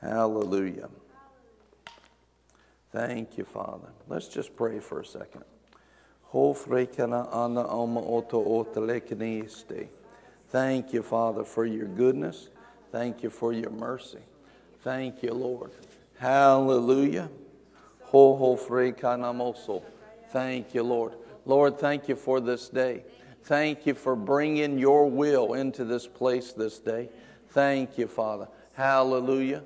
Hallelujah. Thank you, Father. Let's just pray for a second. Thank you, Father, for your goodness. Thank you for your mercy. Thank you, Lord. Hallelujah. Thank you, Lord. Lord, thank you for this day. Thank you for bringing your will into this place this day. Thank you, Father. Hallelujah.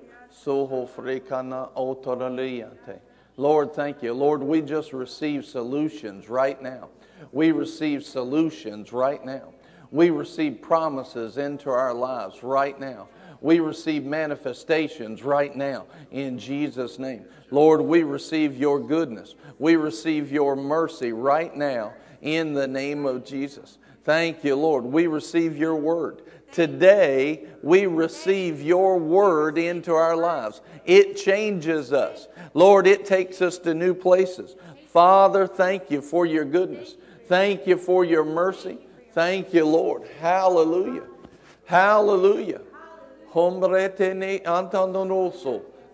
Lord, thank you. Lord, we just receive solutions right now. We receive solutions right now. We receive promises into our lives right now. We receive manifestations right now in Jesus' name. Lord, we receive your goodness. We receive your mercy right now in the name of Jesus. Thank you, Lord. We receive your word. Today, we receive your word into our lives. It changes us. Lord, it takes us to new places. Father, thank you for your goodness. Thank you for your mercy. Thank you, Lord. Hallelujah. Hallelujah.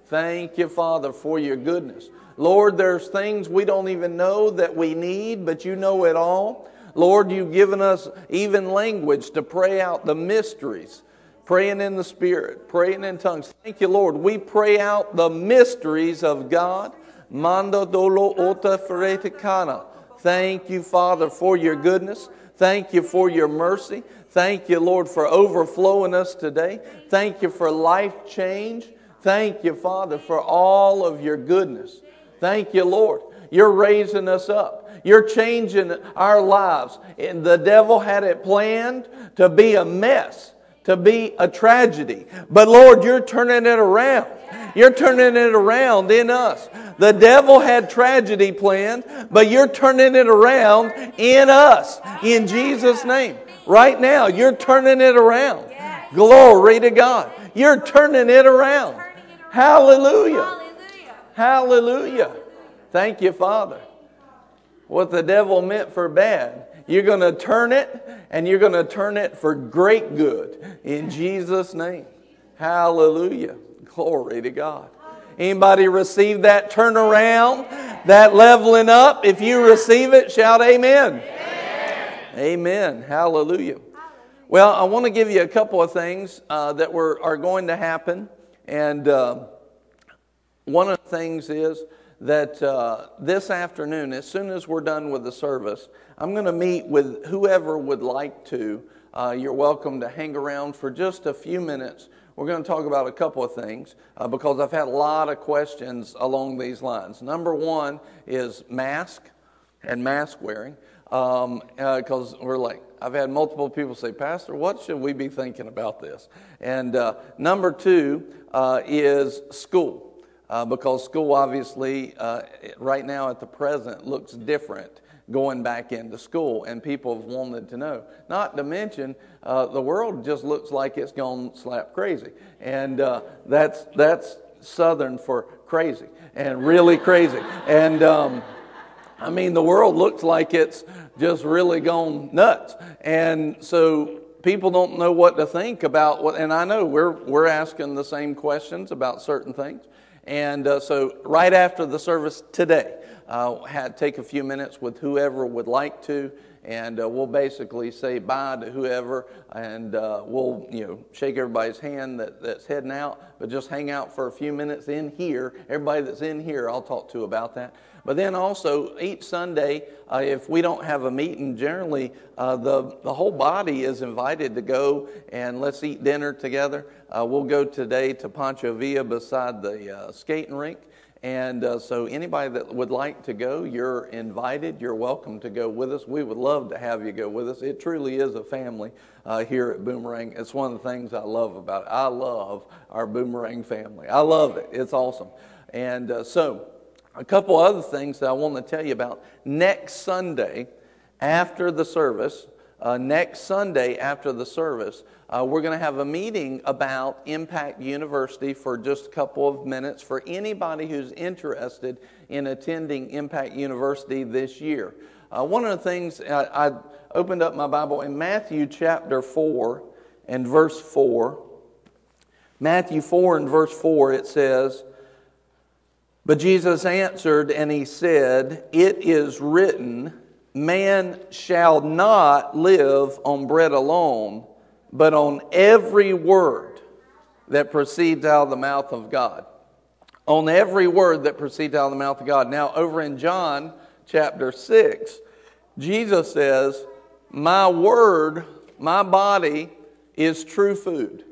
Thank you, Father, for your goodness. Lord, there's things we don't even know that we need, but you know it all. Lord, you've given us even language to pray out the mysteries, praying in the Spirit, praying in tongues. Thank you, Lord. We pray out the mysteries of God. Mando dolo ota fereticana. Thank you, Father, for your goodness. Thank you for your mercy. Thank you, Lord, for overflowing us today. Thank you for life change. Thank you, Father, for all of your goodness. Thank you, Lord. You're raising us up. You're changing our lives. And the devil had it planned to be a mess, to be a tragedy. But Lord, you're turning it around. You're turning it around in us. The devil had tragedy planned, but you're turning it around in us. In Jesus' name. Right now, you're turning it around. Glory to God. You're turning it around. Hallelujah. Hallelujah. Thank you, Father. What the devil meant for bad, you're going to turn it and you're going to turn it for great good in Jesus' name. Hallelujah. Glory to God. Anybody receive that turnaround, that leveling up? If you receive it, shout amen. Amen. amen. Hallelujah. Well, I want to give you a couple of things uh, that were, are going to happen. And uh, one of the things is that uh, this afternoon, as soon as we're done with the service, I'm going to meet with whoever would like to. Uh, you're welcome to hang around for just a few minutes. We're going to talk about a couple of things uh, because I've had a lot of questions along these lines. Number one is mask and mask wearing because um, uh, we're like, I've had multiple people say, Pastor, what should we be thinking about this? And uh, number two uh, is school uh, because school obviously uh, right now at the present looks different going back into school, and people have wanted to know. Not to mention, uh, the world just looks like it's gone slap crazy, and uh, that's that's Southern for crazy and really crazy. And um, I mean, the world looks like it's just really gone nuts, and so people don't know what to think about what. And I know we're we're asking the same questions about certain things. And uh, so, right after the service today, uh, had take a few minutes with whoever would like to, and uh, we'll basically say bye to whoever, and uh, we'll you know shake everybody's hand that, that's heading out, but just hang out for a few minutes in here. Everybody that's in here, I'll talk to about that. But then also each Sunday, uh, if we don't have a meeting, generally uh, the the whole body is invited to go and let's eat dinner together. Uh, we'll go today to Pancho Villa beside the uh, skating rink. And uh, so, anybody that would like to go, you're invited. You're welcome to go with us. We would love to have you go with us. It truly is a family uh, here at Boomerang. It's one of the things I love about it. I love our Boomerang family. I love it. It's awesome. And uh, so, a couple other things that I want to tell you about. Next Sunday, after the service, uh, next Sunday after the service, uh, we're going to have a meeting about Impact University for just a couple of minutes for anybody who's interested in attending Impact University this year. Uh, one of the things I, I opened up my Bible in Matthew chapter 4 and verse 4. Matthew 4 and verse 4, it says, But Jesus answered and he said, It is written, Man shall not live on bread alone, but on every word that proceeds out of the mouth of God. On every word that proceeds out of the mouth of God. Now, over in John chapter 6, Jesus says, My word, my body is true food.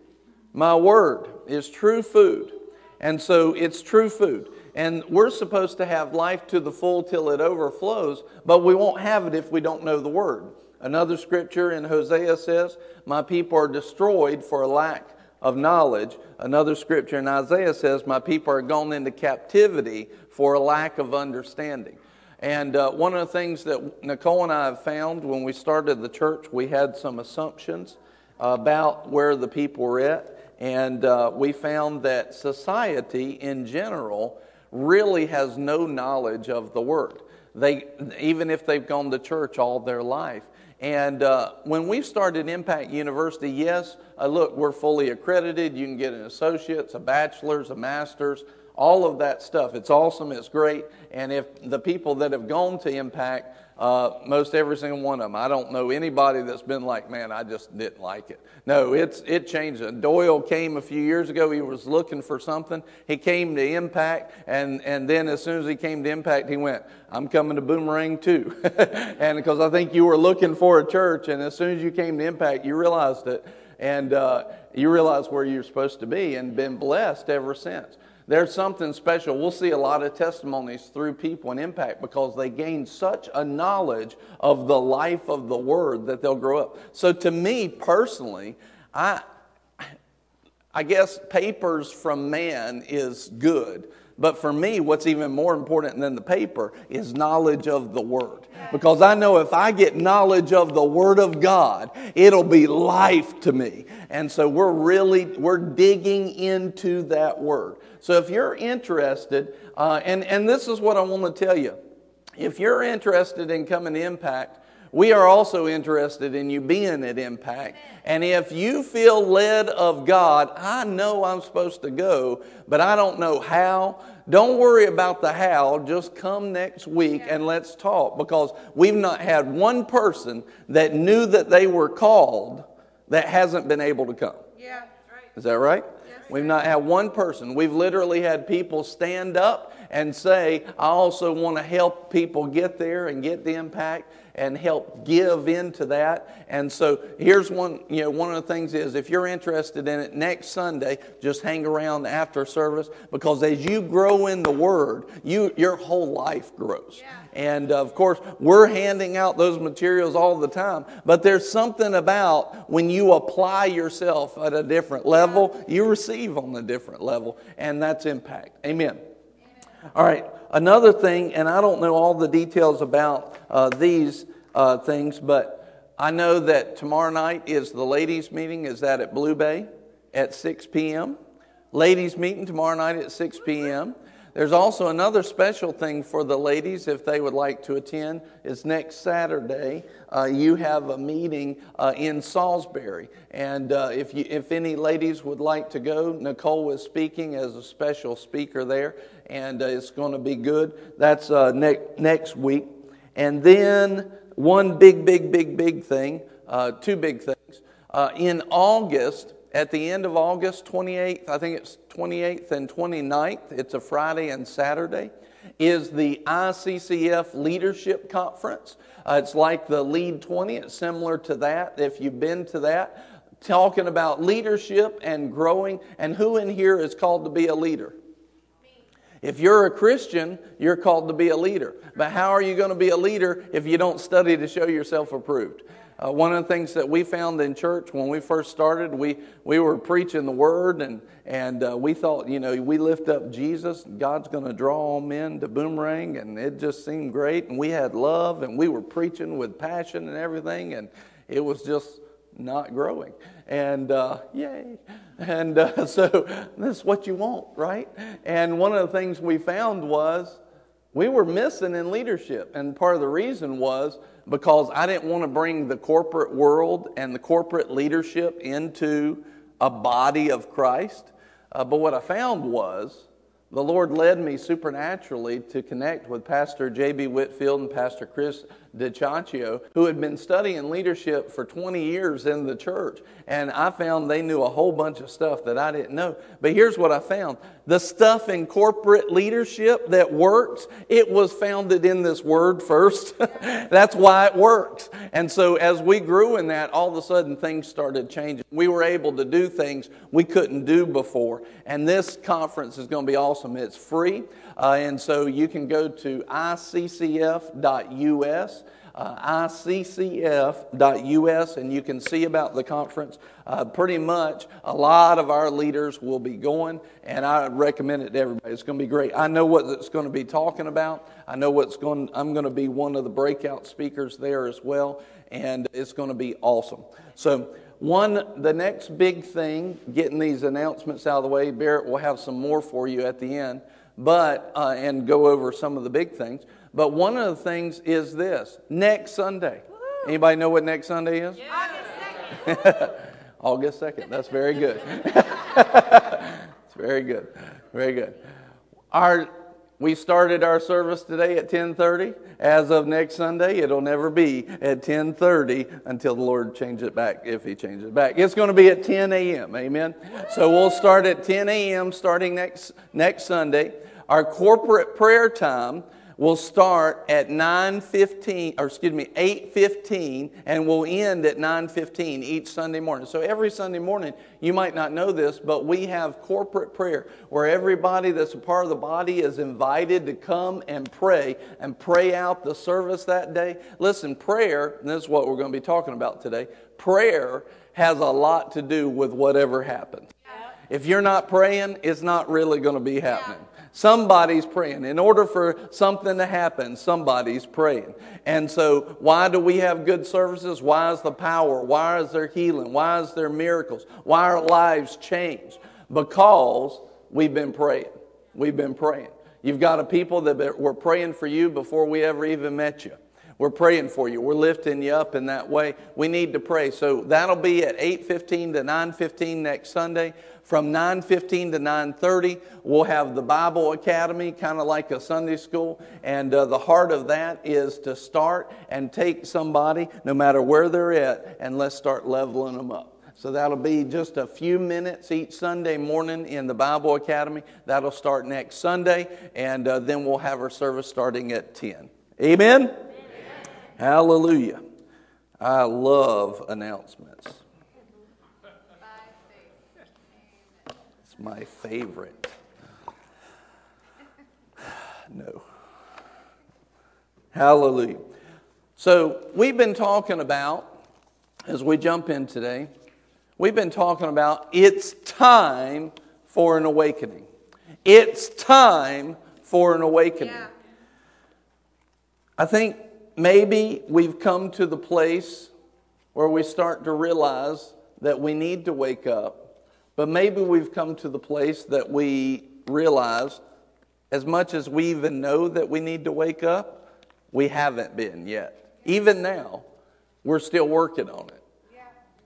My word is true food. And so it's true food. And we're supposed to have life to the full till it overflows, but we won't have it if we don't know the word. Another scripture in Hosea says, My people are destroyed for a lack of knowledge. Another scripture in Isaiah says, My people are gone into captivity for a lack of understanding. And uh, one of the things that Nicole and I have found when we started the church, we had some assumptions about where the people were at. And uh, we found that society in general really has no knowledge of the Word. They, even if they've gone to church all their life. And uh, when we started Impact University, yes, uh, look, we're fully accredited. You can get an associate's, a bachelor's, a master's, all of that stuff. It's awesome, it's great. And if the people that have gone to Impact, uh, most every single one of them. I don't know anybody that's been like, man, I just didn't like it. No, it's it changed. Doyle came a few years ago. He was looking for something. He came to Impact, and and then as soon as he came to Impact, he went, I'm coming to Boomerang too, and because I think you were looking for a church, and as soon as you came to Impact, you realized it, and uh, you realized where you're supposed to be, and been blessed ever since. There's something special. We'll see a lot of testimonies through people and impact because they gain such a knowledge of the life of the Word that they'll grow up. So, to me personally, I, I guess papers from man is good. But for me, what's even more important than the paper is knowledge of the Word. Because I know if I get knowledge of the Word of God, it'll be life to me. And so we're really, we're digging into that Word. So if you're interested, uh, and, and this is what I want to tell you. If you're interested in coming to Impact, we are also interested in you being at Impact. And if you feel led of God, I know I'm supposed to go, but I don't know how. Don't worry about the how. Just come next week and let's talk because we've not had one person that knew that they were called that hasn't been able to come. Yeah, right. Is that right? We've not had one person. We've literally had people stand up and say, I also want to help people get there and get the impact and help give into that. And so here's one, you know, one of the things is if you're interested in it next Sunday, just hang around after service because as you grow in the Word, you your whole life grows. Yeah. And of course, we're handing out those materials all the time, but there's something about when you apply yourself at a different level, you receive on a different level, and that's impact. Amen. All right, another thing, and I don't know all the details about uh, these uh, things, but I know that tomorrow night is the ladies' meeting. Is that at Blue Bay at 6 p.m.? Ladies' meeting tomorrow night at 6 p.m. There's also another special thing for the ladies if they would like to attend. It's next Saturday uh, you have a meeting uh, in Salisbury, and uh, if you, if any ladies would like to go, Nicole is speaking as a special speaker there, and uh, it's going to be good. That's uh, ne- next week, and then one big, big, big, big thing, uh, two big things in August at the end of August 28th, I think it's 28th and 29th, it's a Friday and Saturday, is the ICCF Leadership Conference. Uh, it's like the Lead 20, it's similar to that if you've been to that. Talking about leadership and growing, and who in here is called to be a leader? If you're a Christian, you're called to be a leader. But how are you going to be a leader if you don't study to show yourself approved? Uh, one of the things that we found in church when we first started, we, we were preaching the word, and, and uh, we thought, you know, we lift up Jesus, God's going to draw all men to boomerang, and it just seemed great. And we had love, and we were preaching with passion and everything, and it was just not growing. And uh, yay. And uh, so that's what you want, right? And one of the things we found was we were missing in leadership. And part of the reason was because I didn't want to bring the corporate world and the corporate leadership into a body of Christ. Uh, but what I found was the Lord led me supernaturally to connect with Pastor J.B. Whitfield and Pastor Chris DiCiaccio, who had been studying leadership for 20 years in the church. And I found they knew a whole bunch of stuff that I didn't know. But here's what I found the stuff in corporate leadership that works, it was founded in this word first. That's why it works. And so as we grew in that, all of a sudden things started changing. We were able to do things we couldn't do before. And this conference is going to be awesome. It's free. Uh, and so you can go to iccf.us uh, iccf.us, and you can see about the conference. Uh, pretty much a lot of our leaders will be going, and I recommend it to everybody. It's going to be great. I know what it's going to be talking about. I know what's going. I'm going to be one of the breakout speakers there as well, and it's going to be awesome. So. One, the next big thing, getting these announcements out of the way, Barrett will have some more for you at the end, but, uh, and go over some of the big things. But one of the things is this next Sunday. Anybody know what next Sunday is? August 2nd. August 2nd. That's very good. it's very good. Very good. Our we started our service today at 10:30. As of next Sunday, it'll never be at 10:30 until the Lord changes it back. If He changes it back, it's going to be at 10 a.m. Amen. So we'll start at 10 a.m. starting next next Sunday. Our corporate prayer time will start at 9:15 or excuse me 8:15 and will end at 9:15 each Sunday morning. So every Sunday morning, you might not know this, but we have corporate prayer where everybody that's a part of the body is invited to come and pray and pray out the service that day. Listen, prayer, and this is what we're going to be talking about today. Prayer has a lot to do with whatever happens. If you're not praying, it's not really going to be happening. Somebody's praying. In order for something to happen, somebody's praying. And so, why do we have good services? Why is the power? Why is there healing? Why is there miracles? Why are lives changed? Because we've been praying. We've been praying. You've got a people that were praying for you before we ever even met you. We're praying for you. We're lifting you up in that way. We need to pray. So that'll be at 8:15 to 9:15 next Sunday. From 9:15 to 9:30, we'll have the Bible Academy, kind of like a Sunday school, and uh, the heart of that is to start and take somebody, no matter where they're at, and let's start leveling them up. So that'll be just a few minutes each Sunday morning in the Bible Academy. That'll start next Sunday, and uh, then we'll have our service starting at 10. Amen. Hallelujah. I love announcements. It's my favorite. No. Hallelujah. So, we've been talking about, as we jump in today, we've been talking about it's time for an awakening. It's time for an awakening. Yeah. I think maybe we've come to the place where we start to realize that we need to wake up, but maybe we've come to the place that we realize, as much as we even know that we need to wake up, we haven't been yet. Even now, we're still working on it.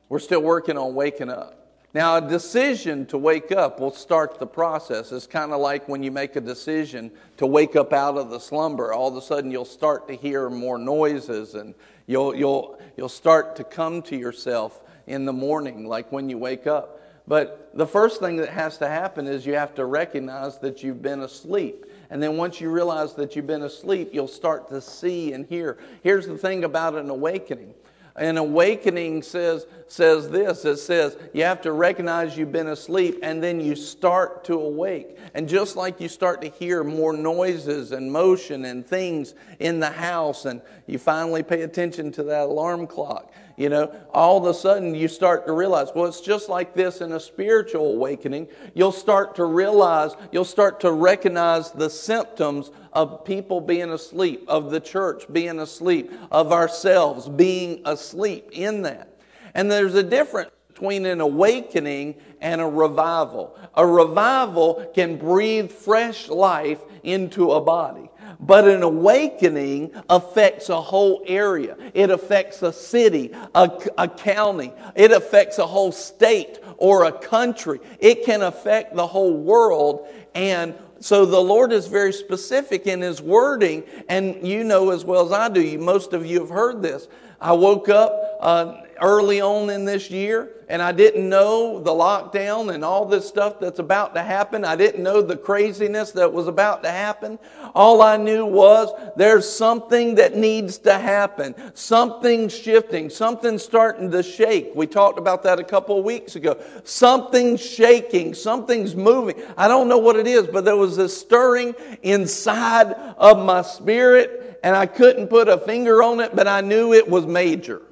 We're still working on waking up. Now, a decision to wake up will start the process. It's kind of like when you make a decision to wake up out of the slumber. All of a sudden, you'll start to hear more noises and you'll, you'll, you'll start to come to yourself in the morning, like when you wake up. But the first thing that has to happen is you have to recognize that you've been asleep. And then once you realize that you've been asleep, you'll start to see and hear. Here's the thing about an awakening an awakening says, says this it says you have to recognize you've been asleep and then you start to awake. And just like you start to hear more noises and motion and things in the house, and you finally pay attention to that alarm clock, you know, all of a sudden you start to realize, well, it's just like this in a spiritual awakening. You'll start to realize, you'll start to recognize the symptoms of people being asleep, of the church being asleep, of ourselves being asleep in that. And there's a difference between an awakening and a revival. A revival can breathe fresh life into a body. But an awakening affects a whole area. It affects a city, a, a, county. It affects a whole state or a country. It can affect the whole world. And so the Lord is very specific in His wording. And you know as well as I do, most of you have heard this. I woke up uh, early on in this year, and I didn't know the lockdown and all this stuff that's about to happen. I didn't know the craziness that was about to happen. All I knew was there's something that needs to happen. Something's shifting. Something's starting to shake. We talked about that a couple of weeks ago. Something's shaking. Something's moving. I don't know what it is, but there was this stirring inside of my spirit, and I couldn't put a finger on it, but I knew it was major.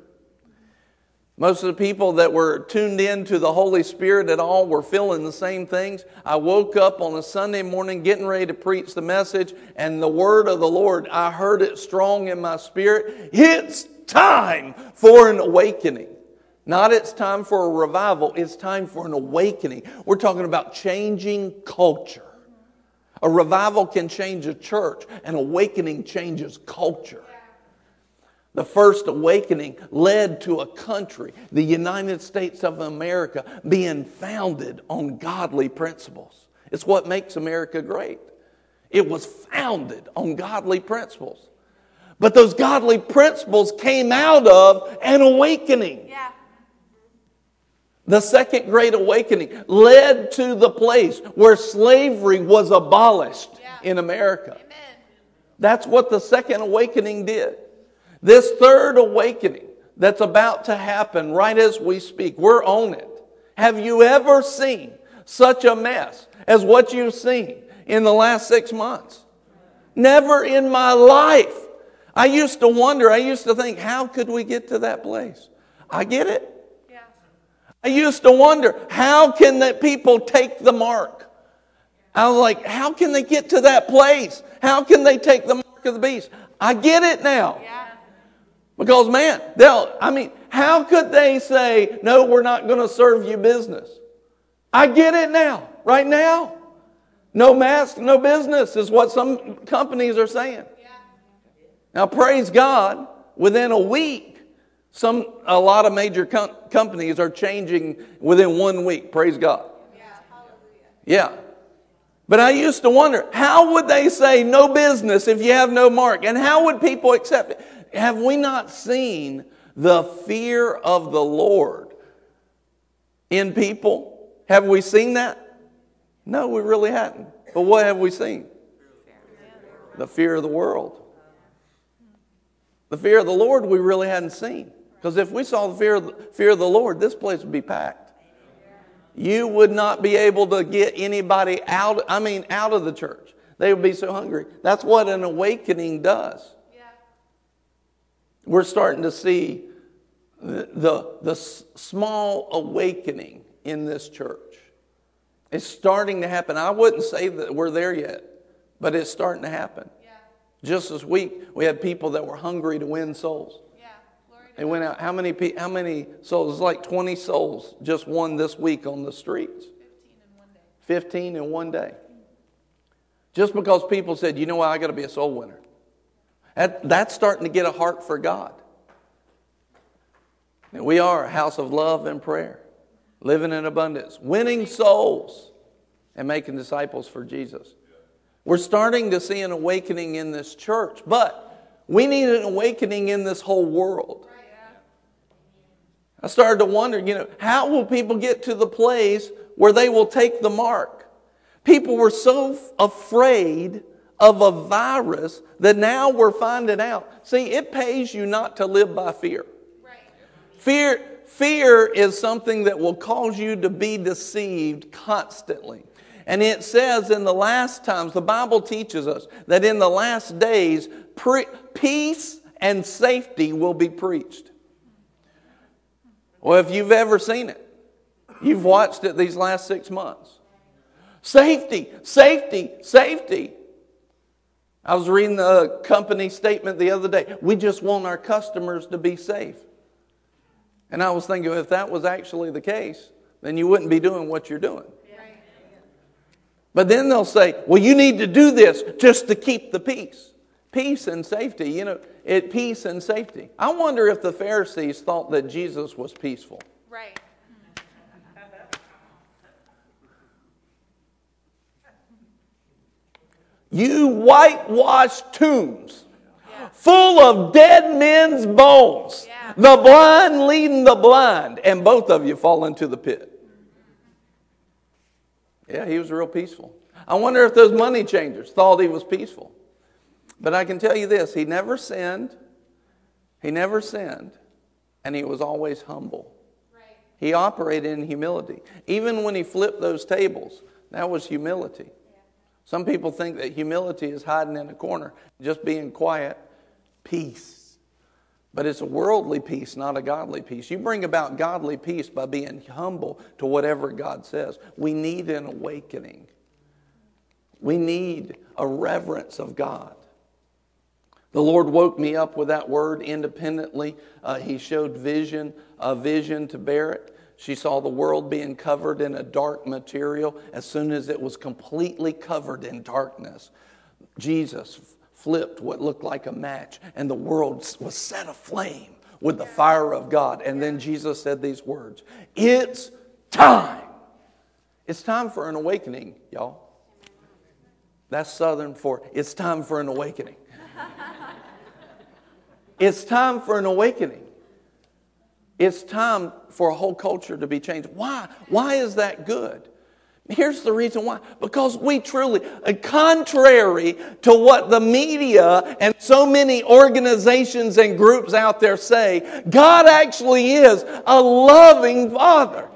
Most of the people that were tuned in to the Holy Spirit at all were feeling the same things. I woke up on a Sunday morning getting ready to preach the message, and the word of the Lord, I heard it strong in my spirit. It's time for an awakening. Not it's time for a revival, it's time for an awakening. We're talking about changing culture. A revival can change a church, an awakening changes culture. The first awakening led to a country, the United States of America, being founded on godly principles. It's what makes America great. It was founded on godly principles. But those godly principles came out of an awakening. Yeah. The second great awakening led to the place where slavery was abolished yeah. in America. Amen. That's what the second awakening did. This third awakening that's about to happen right as we speak, we're on it. Have you ever seen such a mess as what you've seen in the last six months? Never in my life. I used to wonder, I used to think, how could we get to that place? I get it. Yeah. I used to wonder, how can the people take the mark? I was like, how can they get to that place? How can they take the mark of the beast? I get it now. Yeah. Because, man, they'll, I mean, how could they say, no, we're not going to serve you business? I get it now, right now. No mask, no business is what some companies are saying. Now, praise God, within a week, some, a lot of major com- companies are changing within one week. Praise God. Yeah. But I used to wonder, how would they say no business if you have no mark? And how would people accept it? Have we not seen the fear of the Lord in people? Have we seen that? No, we really hadn't. But what have we seen? The fear of the world. The fear of the Lord we really hadn't seen. Because if we saw the fear of the, fear of the Lord, this place would be packed. You would not be able to get anybody out, I mean, out of the church. They would be so hungry. That's what an awakening does we're starting to see the, the, the small awakening in this church. It's starting to happen. I wouldn't say that we're there yet, but it's starting to happen. Yeah. Just this week, we had people that were hungry to win souls. Yeah. They went out. How many, how many souls? It's like 20 souls just won this week on the streets. 15 in one day. 15 in one day. Just because people said, you know what, I got to be a soul winner. That, that's starting to get a heart for God. And we are a house of love and prayer, living in abundance, winning souls, and making disciples for Jesus. We're starting to see an awakening in this church, but we need an awakening in this whole world. I started to wonder, you know, how will people get to the place where they will take the mark? People were so afraid of a virus that now we're finding out. See, it pays you not to live by fear. Right. Fear, fear is something that will cause you to be deceived constantly. And it says in the last times, the Bible teaches us that in the last days, pre- peace and safety will be preached. Well, if you've ever seen it, you've watched it these last six months. Safety, safety, safety. I was reading the company statement the other day. We just want our customers to be safe. And I was thinking, if that was actually the case, then you wouldn't be doing what you're doing. But then they'll say, well, you need to do this just to keep the peace. Peace and safety. You know, it peace and safety. I wonder if the Pharisees thought that Jesus was peaceful. Right. You whitewashed tombs full of dead men's bones. Yeah. The blind leading the blind, and both of you fall into the pit. Yeah, he was real peaceful. I wonder if those money changers thought he was peaceful. But I can tell you this he never sinned, he never sinned, and he was always humble. Right. He operated in humility. Even when he flipped those tables, that was humility. Some people think that humility is hiding in a corner, just being quiet. Peace. But it's a worldly peace, not a godly peace. You bring about godly peace by being humble to whatever God says. We need an awakening. We need a reverence of God. The Lord woke me up with that word independently. Uh, he showed vision, a vision to Barrett. She saw the world being covered in a dark material. As soon as it was completely covered in darkness, Jesus flipped what looked like a match, and the world was set aflame with the fire of God. And then Jesus said these words It's time. It's time for an awakening, y'all. That's Southern for it's time for an awakening. it's time for an awakening. It's time for a whole culture to be changed. Why? Why is that good? Here's the reason why. Because we truly, uh, contrary to what the media and so many organizations and groups out there say, God actually is a loving Father.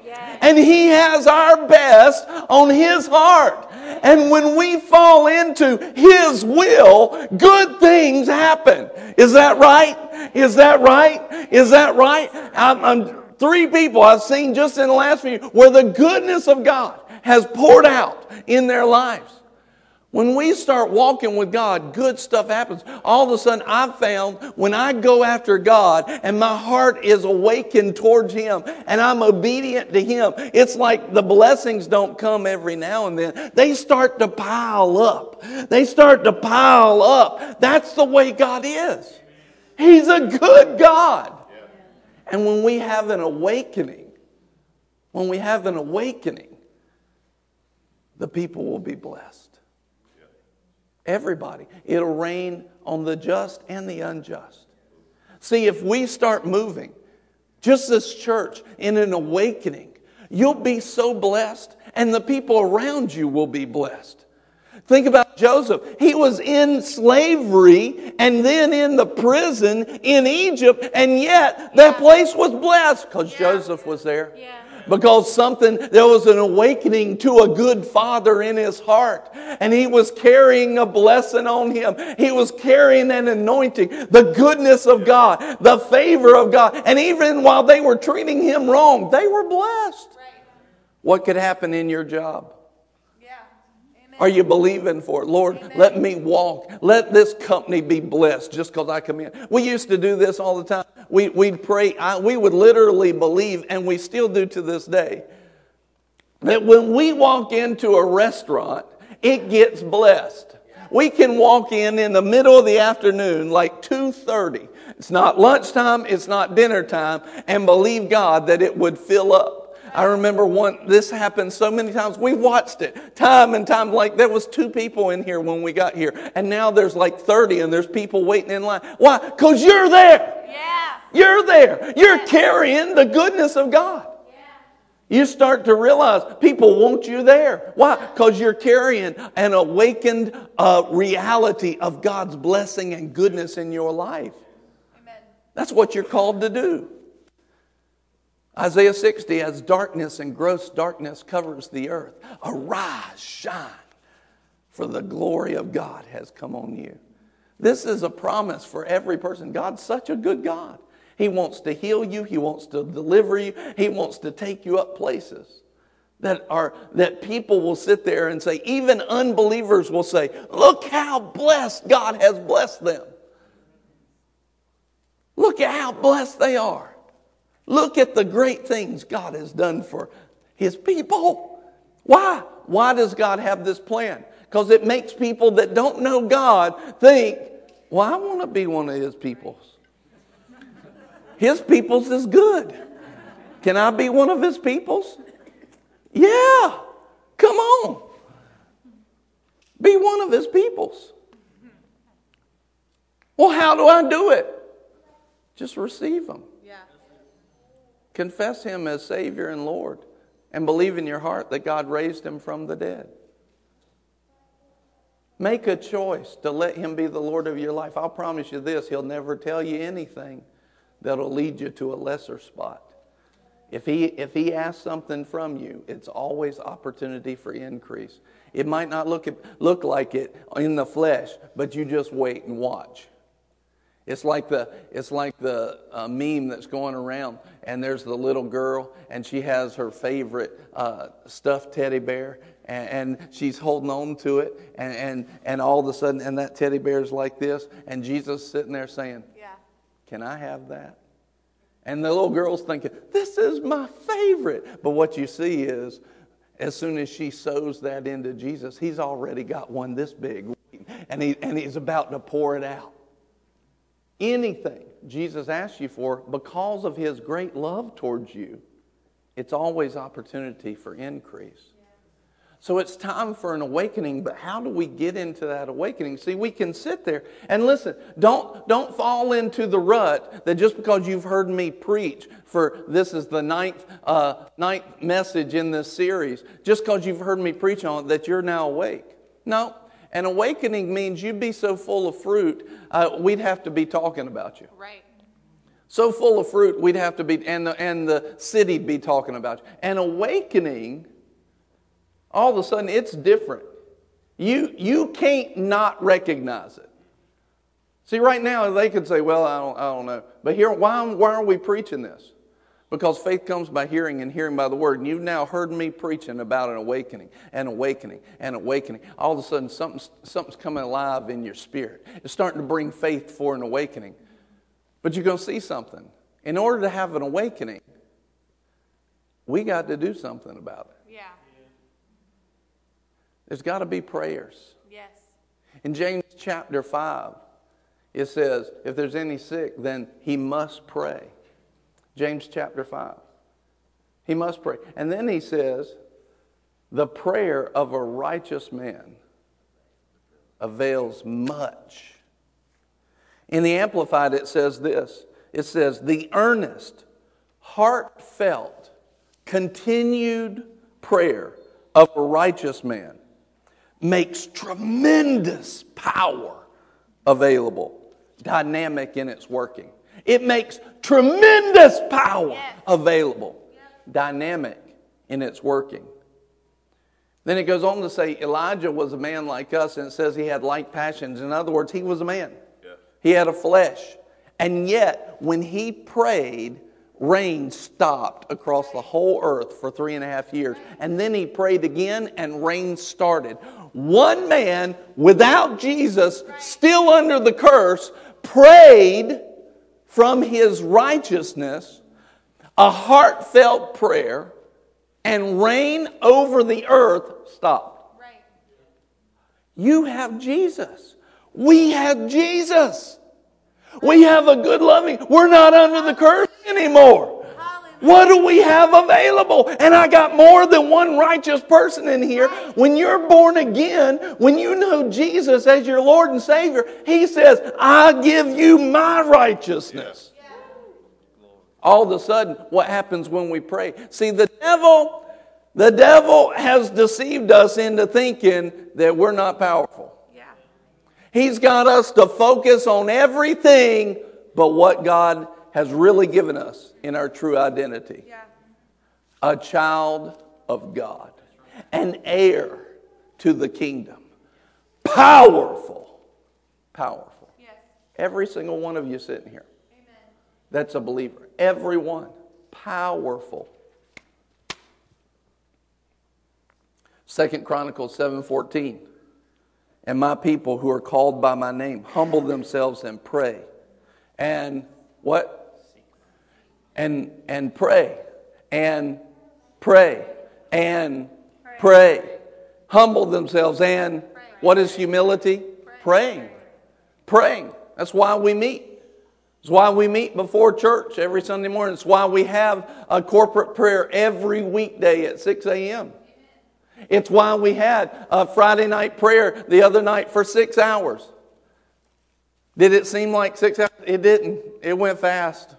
And He has our best on His heart. And when we fall into His will, good things happen. Is that right? Is that right? Is that right? I'm, I'm three people I've seen just in the last few where the goodness of God has poured out in their lives. When we start walking with God, good stuff happens. All of a sudden, I've found when I go after God and my heart is awakened towards Him and I'm obedient to Him, it's like the blessings don't come every now and then. They start to pile up. They start to pile up. That's the way God is. He's a good God. And when we have an awakening, when we have an awakening, the people will be blessed. Everybody. It'll rain on the just and the unjust. See, if we start moving, just this church, in an awakening, you'll be so blessed, and the people around you will be blessed. Think about Joseph. He was in slavery and then in the prison in Egypt, and yet that place was blessed because Yeah. Joseph was there Yeah. Because something, there was an awakening to a good father in his heart. And he was carrying a blessing on him. He was carrying an anointing, the goodness of God, the favor of God. And even while they were treating him wrong, they were blessed. What could happen in your job? Amen. Are you believing for it? Lord, let me walk. Let this company be blessed just because I come in. We used to do this all the time. We, we'd pray, I, we would literally believe, and we still do to this day, that when we walk into a restaurant, it gets blessed. We can walk in in the middle of the afternoon, like 2.30. It's not lunchtime, it's not dinner time, and believe God that it would fill up. I remember one, this happened so many times. We've watched it time and time. Like there was two people in here when we got here, and now there's like 30 and there's people waiting in line. Why? Because you're there. Yeah. You're there. You're carrying the goodness of God. Yeah. You start to realize people want you there. Why? Because you're carrying an awakened uh, reality of God's blessing and goodness in your life. Amen. That's what you're called to do. Isaiah 60, as darkness and gross darkness covers the earth, arise, shine, for the glory of God has come on you. This is a promise for every person. God's such a good God. He wants to heal you, He wants to deliver you, He wants to take you up places that are that people will sit there and say, even unbelievers will say, Look how blessed God has blessed them. Look at how blessed they are. Look at the great things God has done for his people. Why? Why does God have this plan? Because it makes people that don't know God think Well, I want to be one of his peoples. His peoples is good. Can I be one of his peoples? Yeah. Come on. Be one of his peoples. Well, how do I do it? Just receive him. Confess him as Savior and Lord and believe in your heart that God raised him from the dead. Make a choice to let him be the Lord of your life. I'll promise you this he'll never tell you anything that'll lead you to a lesser spot. If he, if he asks something from you, it's always opportunity for increase. It might not look, look like it in the flesh, but you just wait and watch. It's like the, it's like the uh, meme that's going around, and there's the little girl, and she has her favorite uh, stuffed teddy bear, and, and, she's holding on to it, and, and, and all of a sudden, and that teddy bear is like this, and Jesus sitting there saying, Yeah. Can I have that? And the little girl's thinking, This is my favorite. But what you see is, as soon as she sows that into Jesus, he's already got one this big, and, he, and he's about to pour it out. Anything Jesus asks you for, because of his great love towards you, it's always opportunity for increase. So it's time for an awakening, but how do we get into that awakening? See, we can sit there and listen. Don't, don't fall into the rut that just because you've heard me preach for this is the ninth, uh, ninth message in this series, just because you've heard me preach on it, that you're now awake. No, an awakening means you'd be so full of fruit, uh, we'd have to be talking about you. Right. So full of fruit, we'd have to be, and the, and the city'd be talking about you. An awakening all of a sudden it's different. You, you can't not recognize it. See, right now they could say, well, I don't, I don't know. But here, why, why are we preaching this? Because faith comes by hearing and hearing by the word. And you've now heard me preaching about an awakening, an awakening, an awakening. All of a sudden, something's, something's coming alive in your spirit. It's starting to bring faith for an awakening. But you're going to see something. In order to have an awakening, we got to do something about it. Yeah. There's got to be prayers. Yes. In James chapter 5, it says, if there's any sick, then he must pray. James chapter 5. He must pray. And then he says, the prayer of a righteous man avails much. In the Amplified, it says this it says, the earnest, heartfelt, continued prayer of a righteous man makes tremendous power available, dynamic in its working. It makes tremendous power Yes. available, dynamic in its working. Then it goes on to say Elijah was a man like us, and it says he had like passions. In other words, he was a man. He had a flesh. And yet, when he prayed, rain stopped across the whole earth for three and a half years. And then he prayed again, and rain started. One man without Jesus, still under the curse, prayed from his righteousness a heartfelt prayer, and rain over the earth stopped. Right. You have Jesus. We have Jesus. We have a good loving. We're not under the curse anymore. What do we have available? And I got more than one righteous person in here. When you're born again, when you know Jesus as your Lord and Savior, He says, I give you my righteousness. All of a sudden, what happens when we pray? See, the devil, the devil has deceived us into thinking that we're not powerful. Yeah. He's got us to focus on everything but what God has really given us in our true identity Yeah. a child of God, an heir to the kingdom. Powerful. Powerful. Yes. Every single one of you sitting here Amen. that's a believer. Everyone. Powerful. Second Chronicles 7:14. And my people who are called by my name humble themselves and pray. And what? And and pray. And pray. And pray. Humble themselves and what is humility? Praying. Praying. That's why we meet. It's why we meet before church every Sunday morning. It's why we have a corporate prayer every weekday at 6 a.m. It's why we had a Friday night prayer the other night for six hours. Did it seem like six hours? It didn't. It went fast.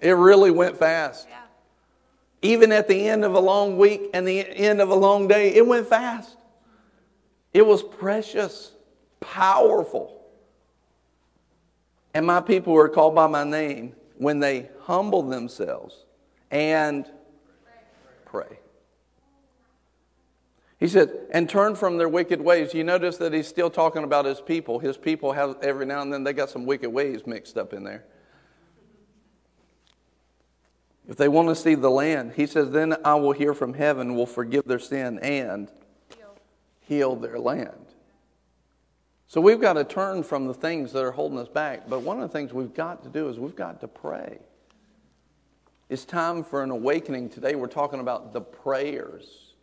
It really went fast. Yeah. Even at the end of a long week and the end of a long day, it went fast. It was precious, powerful. And my people who are called by my name when they humble themselves and pray. He said, and turn from their wicked ways. You notice that he's still talking about his people. His people have every now and then they got some wicked ways mixed up in there. If they want to see the land, he says, then I will hear from heaven, will forgive their sin, and heal their land. So we've got to turn from the things that are holding us back. But one of the things we've got to do is we've got to pray. It's time for an awakening. Today we're talking about the prayers.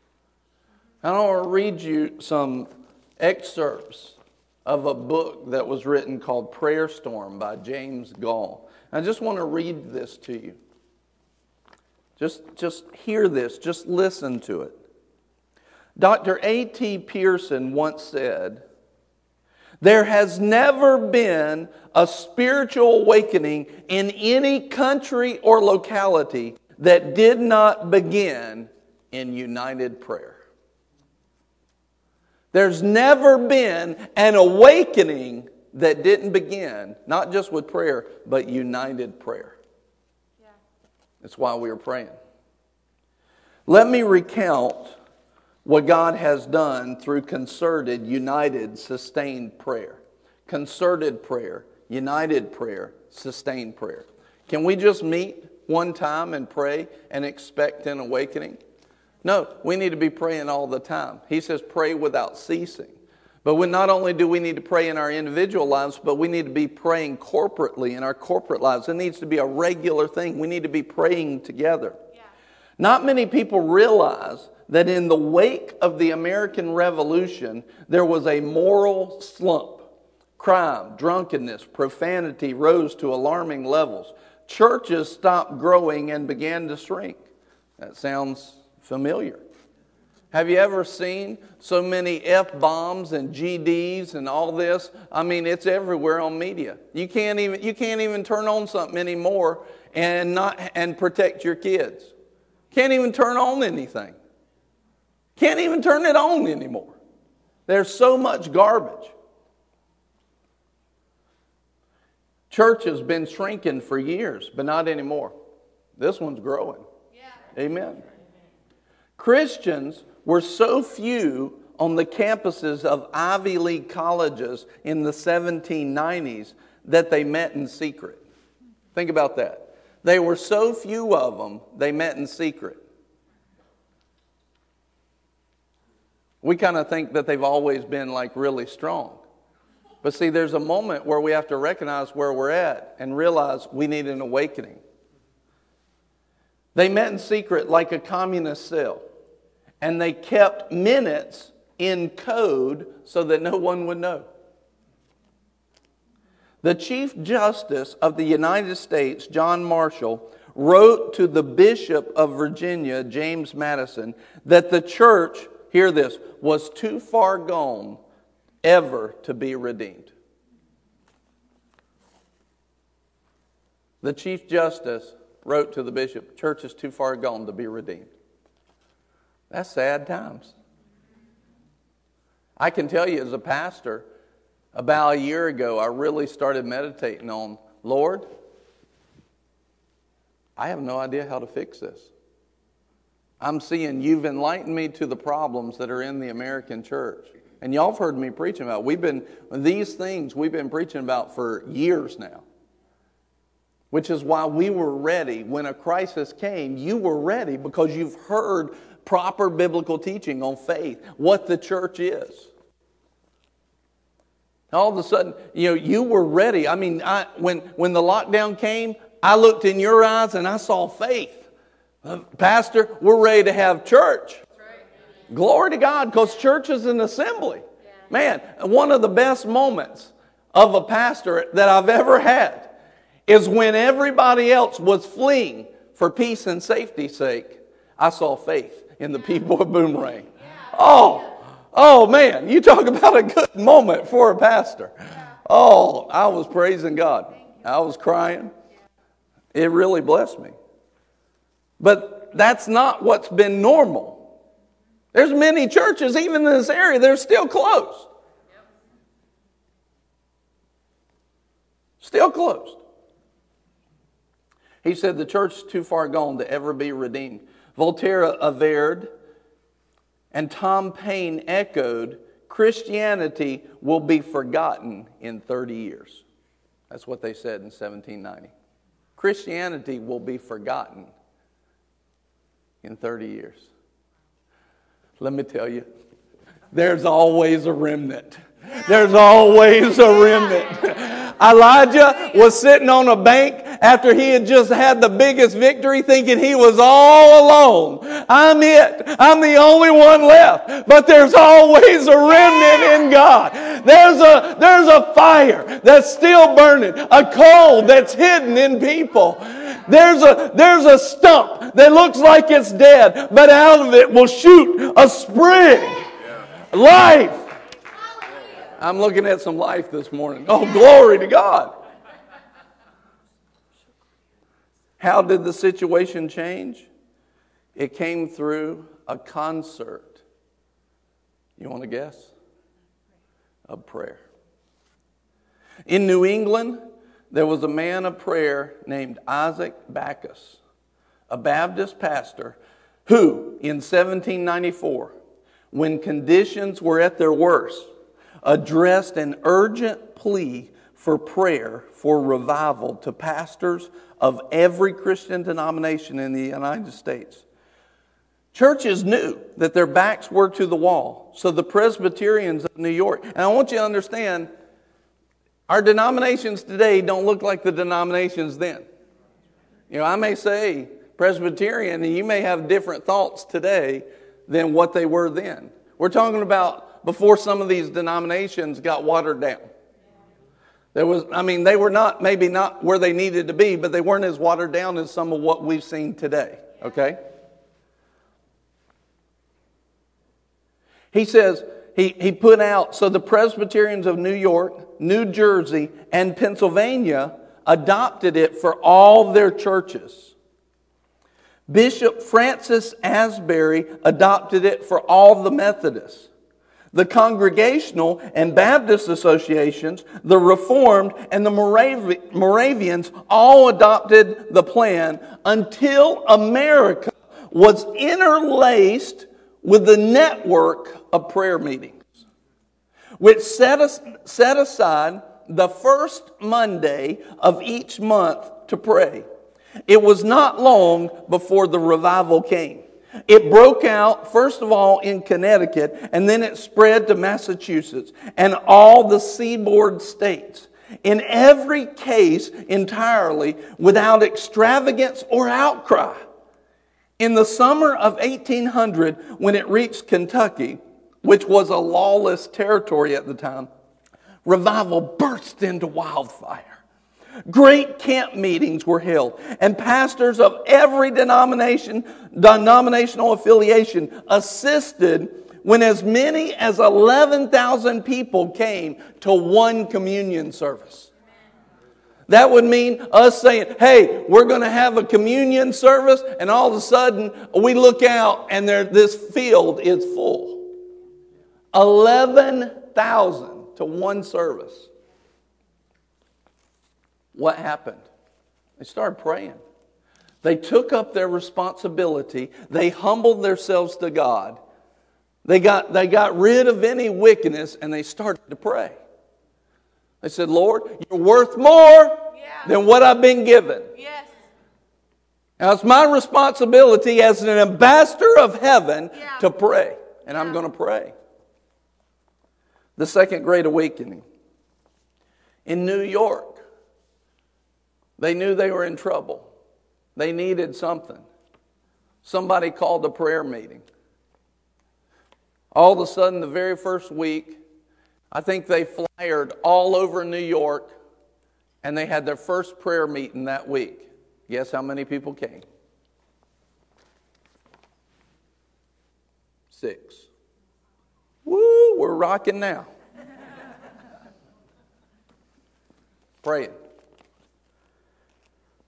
I want to read you some excerpts of a book that was written called Prayer Storm by James Goll. I just want to read this to you. Just, just hear this, just listen to it. Dr. A.T. Pierson once said, There has never been a spiritual awakening in any country or locality that did not begin in united prayer. There's never been an awakening that didn't begin, not just with prayer, but united prayer. That's why we are praying. Let me recount what God has done through concerted, united, sustained prayer. Concerted prayer, united prayer, sustained prayer. Can we just meet one time and pray and expect an awakening? No, we need to be praying all the time. He says, pray without ceasing. But we, not only do we need to pray in our individual lives, but we need to be praying corporately in our corporate lives. It needs to be a regular thing. We need to be praying together. Yeah. Not many people realize that in the wake of the American Revolution, there was a moral slump. Crime, drunkenness, profanity rose to alarming levels. Churches stopped growing and began to shrink. That sounds familiar. Have you ever seen so many F bombs and GDs and all this? I mean, it's everywhere on media. You can't even you can't even turn on something anymore and not and protect your kids. Can't even turn on anything. Can't even turn it on anymore. There's so much garbage. Church has been shrinking for years, but not anymore. This one's growing. Yeah. Amen. Christians were so few on the campuses of Ivy League colleges in the 1790s that they met in secret. Think about that. They were so few of them, they met in secret. We kind of think that they've always been like really strong. But see, there's a moment where we have to recognize where we're at and realize we need an awakening. They met in secret like a communist cell, and they kept minutes in code so that no one would know. The Chief Justice of the United States, John Marshall, wrote to the Bishop of Virginia, James Madison, that the church, hear this, was too far gone ever to be redeemed. The Chief Justice wrote to the bishop, Church is too far gone to be redeemed. That's sad times. I can tell you as a pastor, about a year ago, I really started meditating on, Lord, I have no idea how to fix this. I'm seeing you've enlightened me to the problems that are in the American church. And y'all have heard me preaching about. We've been these things we've been preaching about for years now. Which is why we were ready when a crisis came. You were ready because you've heard proper biblical teaching on faith, what the church is. All of a sudden, you know, you were ready. I mean, I, when, when the lockdown came, I looked in your eyes and I saw faith. Uh, Pastor, we're ready to have church. Glory to God, because church is an assembly. Man, one of the best moments of a pastor that I've ever had is when everybody else was fleeing for peace and safety's sake, I saw faith in the people of Boomerang. Oh, oh man, you talk about a good moment for a pastor. Oh, I was praising God. I was crying. It really blessed me. But that's not what's been normal. There's many churches, even in this area, they're still closed. Still closed. He said the church is too far gone to ever be redeemed. Voltaire averred, and Tom Paine echoed Christianity will be forgotten in 30 years. That's what they said in 1790. Christianity will be forgotten in 30 years. Let me tell you, there's always a remnant. There's always a remnant. Elijah was sitting on a bank after he had just had the biggest victory, thinking he was all alone. I'm it. I'm the only one left. But there's always a remnant in God. There's a, there's a fire that's still burning, a coal that's hidden in people. There's a, there's a stump that looks like it's dead, but out of it will shoot a spring. Life. I'm looking at some life this morning. Oh, glory to God. How did the situation change? It came through a concert. You want to guess? Of prayer. In New England, there was a man of prayer named Isaac Backus, a Baptist pastor who, in 1794, when conditions were at their worst, addressed an urgent plea for prayer for revival to pastors of every Christian denomination in the United States. Churches knew that their backs were to the wall. So the Presbyterians of New York, and I want you to understand, our denominations today don't look like the denominations then. You know, I may say Presbyterian, and you may have different thoughts today than what they were then. We're talking about before some of these denominations got watered down. There was, I mean, they were not, maybe not where they needed to be, but they weren't as watered down as some of what we've seen today, okay? He says, he, he put out, so the Presbyterians of New York, New Jersey, and Pennsylvania adopted it for all their churches. Bishop Francis Asbury adopted it for all the Methodists the Congregational and Baptist associations, the Reformed, and the Moravians all adopted the plan until America was interlaced with the network of prayer meetings, which set, set aside the first Monday of each month to pray. It was not long before the revival came. It broke out, first of all, in Connecticut, and then it spread to Massachusetts and all the seaboard states. In every case, entirely without extravagance or outcry. In the summer of 1800, when it reached Kentucky, which was a lawless territory at the time, revival burst into wildfire. Great camp meetings were held, and pastors of every denomination, denominational affiliation assisted when as many as 11,000 people came to one communion service. That would mean us saying, hey, we're going to have a communion service, and all of a sudden we look out and there, this field is full. 11,000 to one service. What happened? They started praying. They took up their responsibility. They humbled themselves to God. They got, they got rid of any wickedness and they started to pray. They said, Lord, you're worth more yeah. than what I've been given. Yes. Now it's my responsibility as an ambassador of heaven yeah. to pray. And yeah. I'm going to pray. The second great awakening in New York. They knew they were in trouble. They needed something. Somebody called a prayer meeting. All of a sudden, the very first week, I think they flyered all over New York and they had their first prayer meeting that week. Guess how many people came? Six. Woo, we're rocking now. Praying.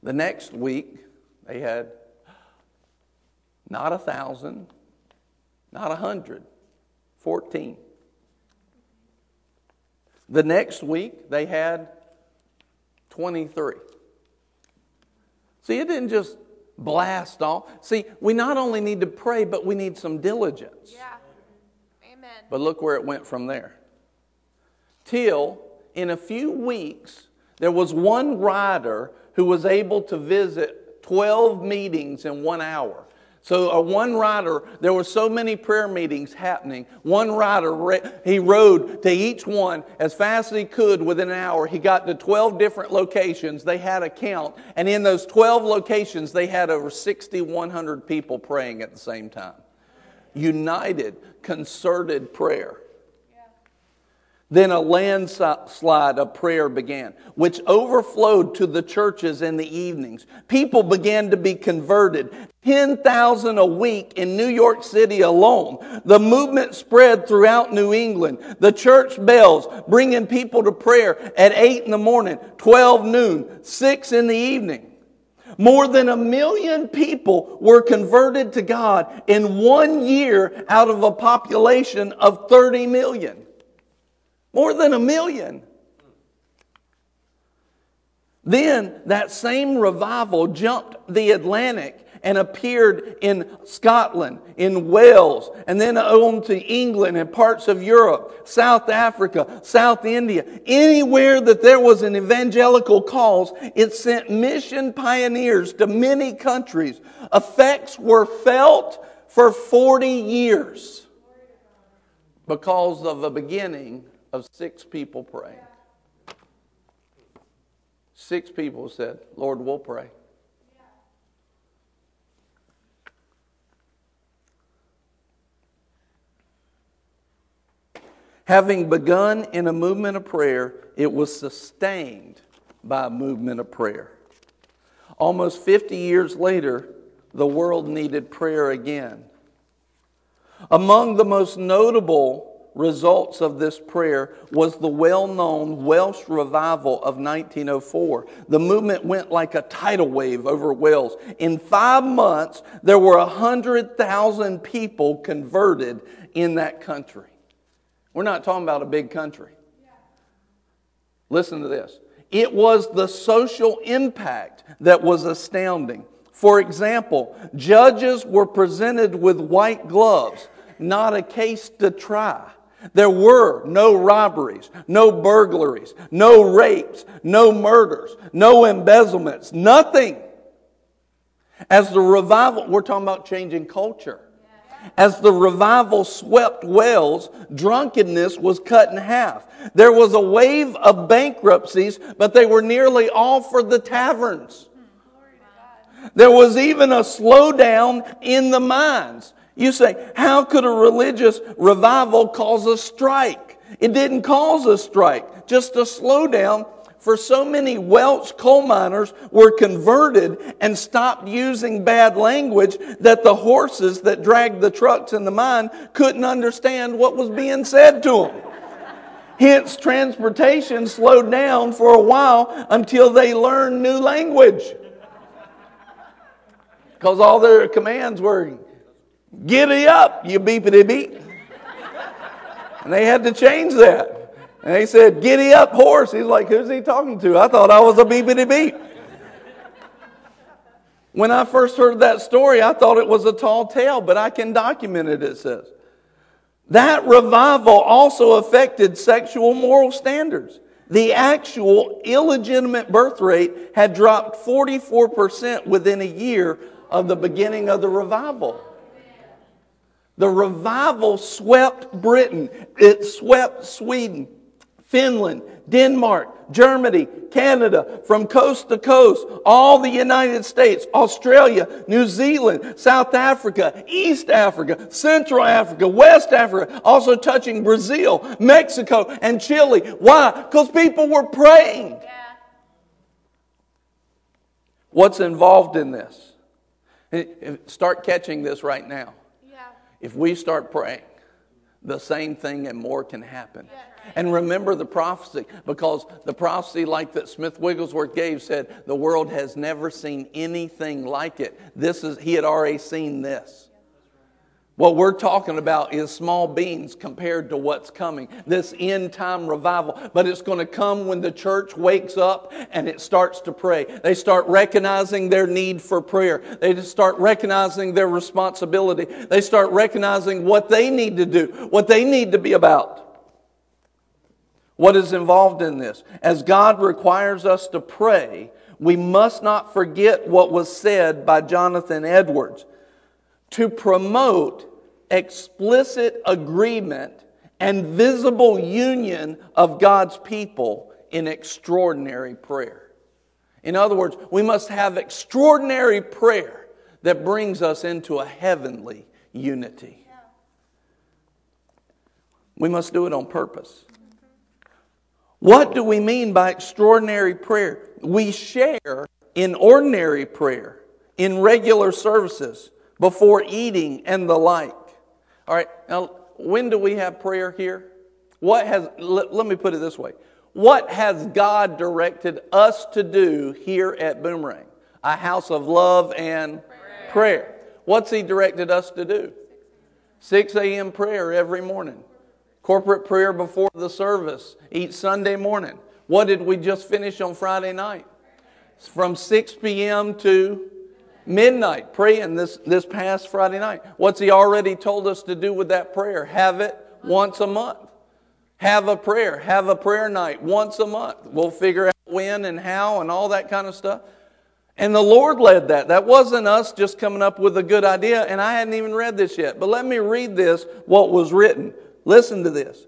The next week, they had not a thousand, not a hundred, 14. The next week, they had 23. See, it didn't just blast off. See, we not only need to pray, but we need some diligence. Yeah. Amen. But look where it went from there. Till in a few weeks, there was one rider who was able to visit 12 meetings in one hour. So a one rider, there were so many prayer meetings happening. One rider, he rode to each one as fast as he could within an hour. He got to 12 different locations. They had a count. And in those 12 locations, they had over 6,100 people praying at the same time. United, concerted prayer. Then a landslide of prayer began, which overflowed to the churches in the evenings. People began to be converted. 10,000 a week in New York City alone. The movement spread throughout New England. The church bells bringing people to prayer at 8 in the morning, 12 noon, 6 in the evening. More than a million people were converted to God in one year out of a population of 30 million. More than a million. Then that same revival jumped the Atlantic and appeared in Scotland, in Wales, and then on to England and parts of Europe, South Africa, South India. Anywhere that there was an evangelical cause, it sent mission pioneers to many countries. Effects were felt for 40 years because of the beginning of six people praying. Six people said, Lord, we'll pray. Having begun in a movement of prayer, it was sustained by a movement of prayer. Almost 50 years later, the world needed prayer again. Among the most notable results of this prayer was the well known Welsh revival of 1904. The movement went like a tidal wave over Wales. In five months, there were 100,000 people converted in that country. We're not talking about a big country. Listen to this. It was the social impact that was astounding. For example, judges were presented with white gloves, not a case to try. There were no robberies, no burglaries, no rapes, no murders, no embezzlements, nothing. As the revival, we're talking about changing culture. As the revival swept Wales, drunkenness was cut in half. There was a wave of bankruptcies, but they were nearly all for the taverns. There was even a slowdown in the mines. You say, how could a religious revival cause a strike? It didn't cause a strike, just a slowdown. For so many Welsh coal miners were converted and stopped using bad language that the horses that dragged the trucks in the mine couldn't understand what was being said to them. Hence, transportation slowed down for a while until they learned new language. Because all their commands were Giddy up, you beepity beep. And they had to change that. And they said, Giddy up, horse. He's like, Who's he talking to? I thought I was a beepity beep. When I first heard that story, I thought it was a tall tale, but I can document it, it says. That revival also affected sexual moral standards. The actual illegitimate birth rate had dropped 44% within a year of the beginning of the revival. The revival swept Britain, it swept Sweden. Finland, Denmark, Germany, Canada, from coast to coast, all the United States, Australia, New Zealand, South Africa, East Africa, Central Africa, West Africa, also touching Brazil, Mexico, and Chile. Why? Because people were praying. What's involved in this? Start catching this right now. If we start praying, the same thing and more can happen. And remember the prophecy, because the prophecy, like that Smith Wigglesworth gave, said the world has never seen anything like it. This is he had already seen this. What we're talking about is small beans compared to what's coming. This end time revival. But it's going to come when the church wakes up and it starts to pray. They start recognizing their need for prayer. They just start recognizing their responsibility. They start recognizing what they need to do, what they need to be about. What is involved in this? As God requires us to pray, we must not forget what was said by Jonathan Edwards to promote explicit agreement and visible union of God's people in extraordinary prayer. In other words, we must have extraordinary prayer that brings us into a heavenly unity. We must do it on purpose. What do we mean by extraordinary prayer? We share in ordinary prayer, in regular services, before eating and the like. All right, now when do we have prayer here? What has, let, let me put it this way. What has God directed us to do here at Boomerang? A house of love and prayer. prayer. What's He directed us to do? 6 a.m. prayer every morning. Corporate prayer before the service each Sunday morning. What did we just finish on Friday night? From 6 p.m. to midnight praying this, this past Friday night. What's he already told us to do with that prayer? Have it once a month. Have a prayer. Have a prayer night once a month. We'll figure out when and how and all that kind of stuff. And the Lord led that. That wasn't us just coming up with a good idea, and I hadn't even read this yet. But let me read this, what was written. Listen to this.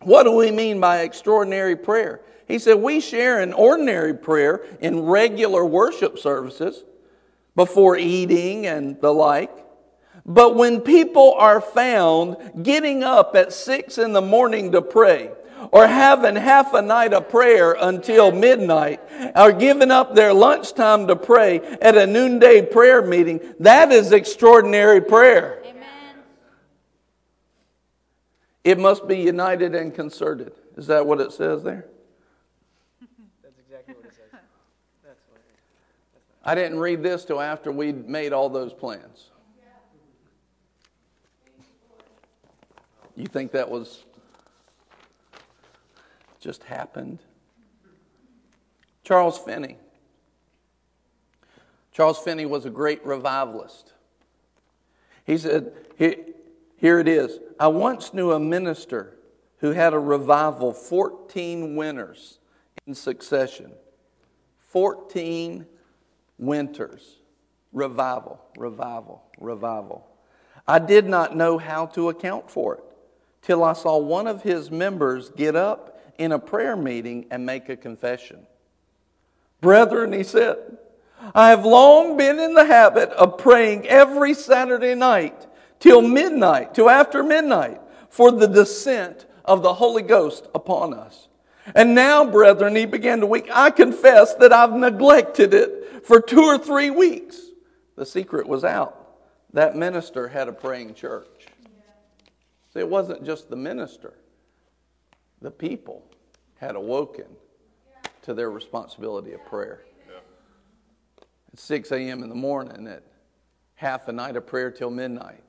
What do we mean by extraordinary prayer? He said, We share in ordinary prayer in regular worship services before eating and the like. But when people are found getting up at six in the morning to pray, or having half a night of prayer until midnight, or giving up their lunchtime to pray at a noonday prayer meeting, that is extraordinary prayer. It must be united and concerted. Is that what it says there? That's exactly what it says. That's what it is. I didn't read this till after we'd made all those plans. You think that was just happened? Charles Finney. Charles Finney was a great revivalist. He said, here it is. I once knew a minister who had a revival 14 winters in succession. 14 winters. Revival, revival, revival. I did not know how to account for it till I saw one of his members get up in a prayer meeting and make a confession. Brethren, he said, I have long been in the habit of praying every Saturday night till midnight, till after midnight, for the descent of the Holy Ghost upon us. And now, brethren, he began to weep. I confess that I've neglected it for two or three weeks. The secret was out. That minister had a praying church. See, it wasn't just the minister, the people had awoken to their responsibility of prayer. At 6 a.m. in the morning, at half a night of prayer till midnight.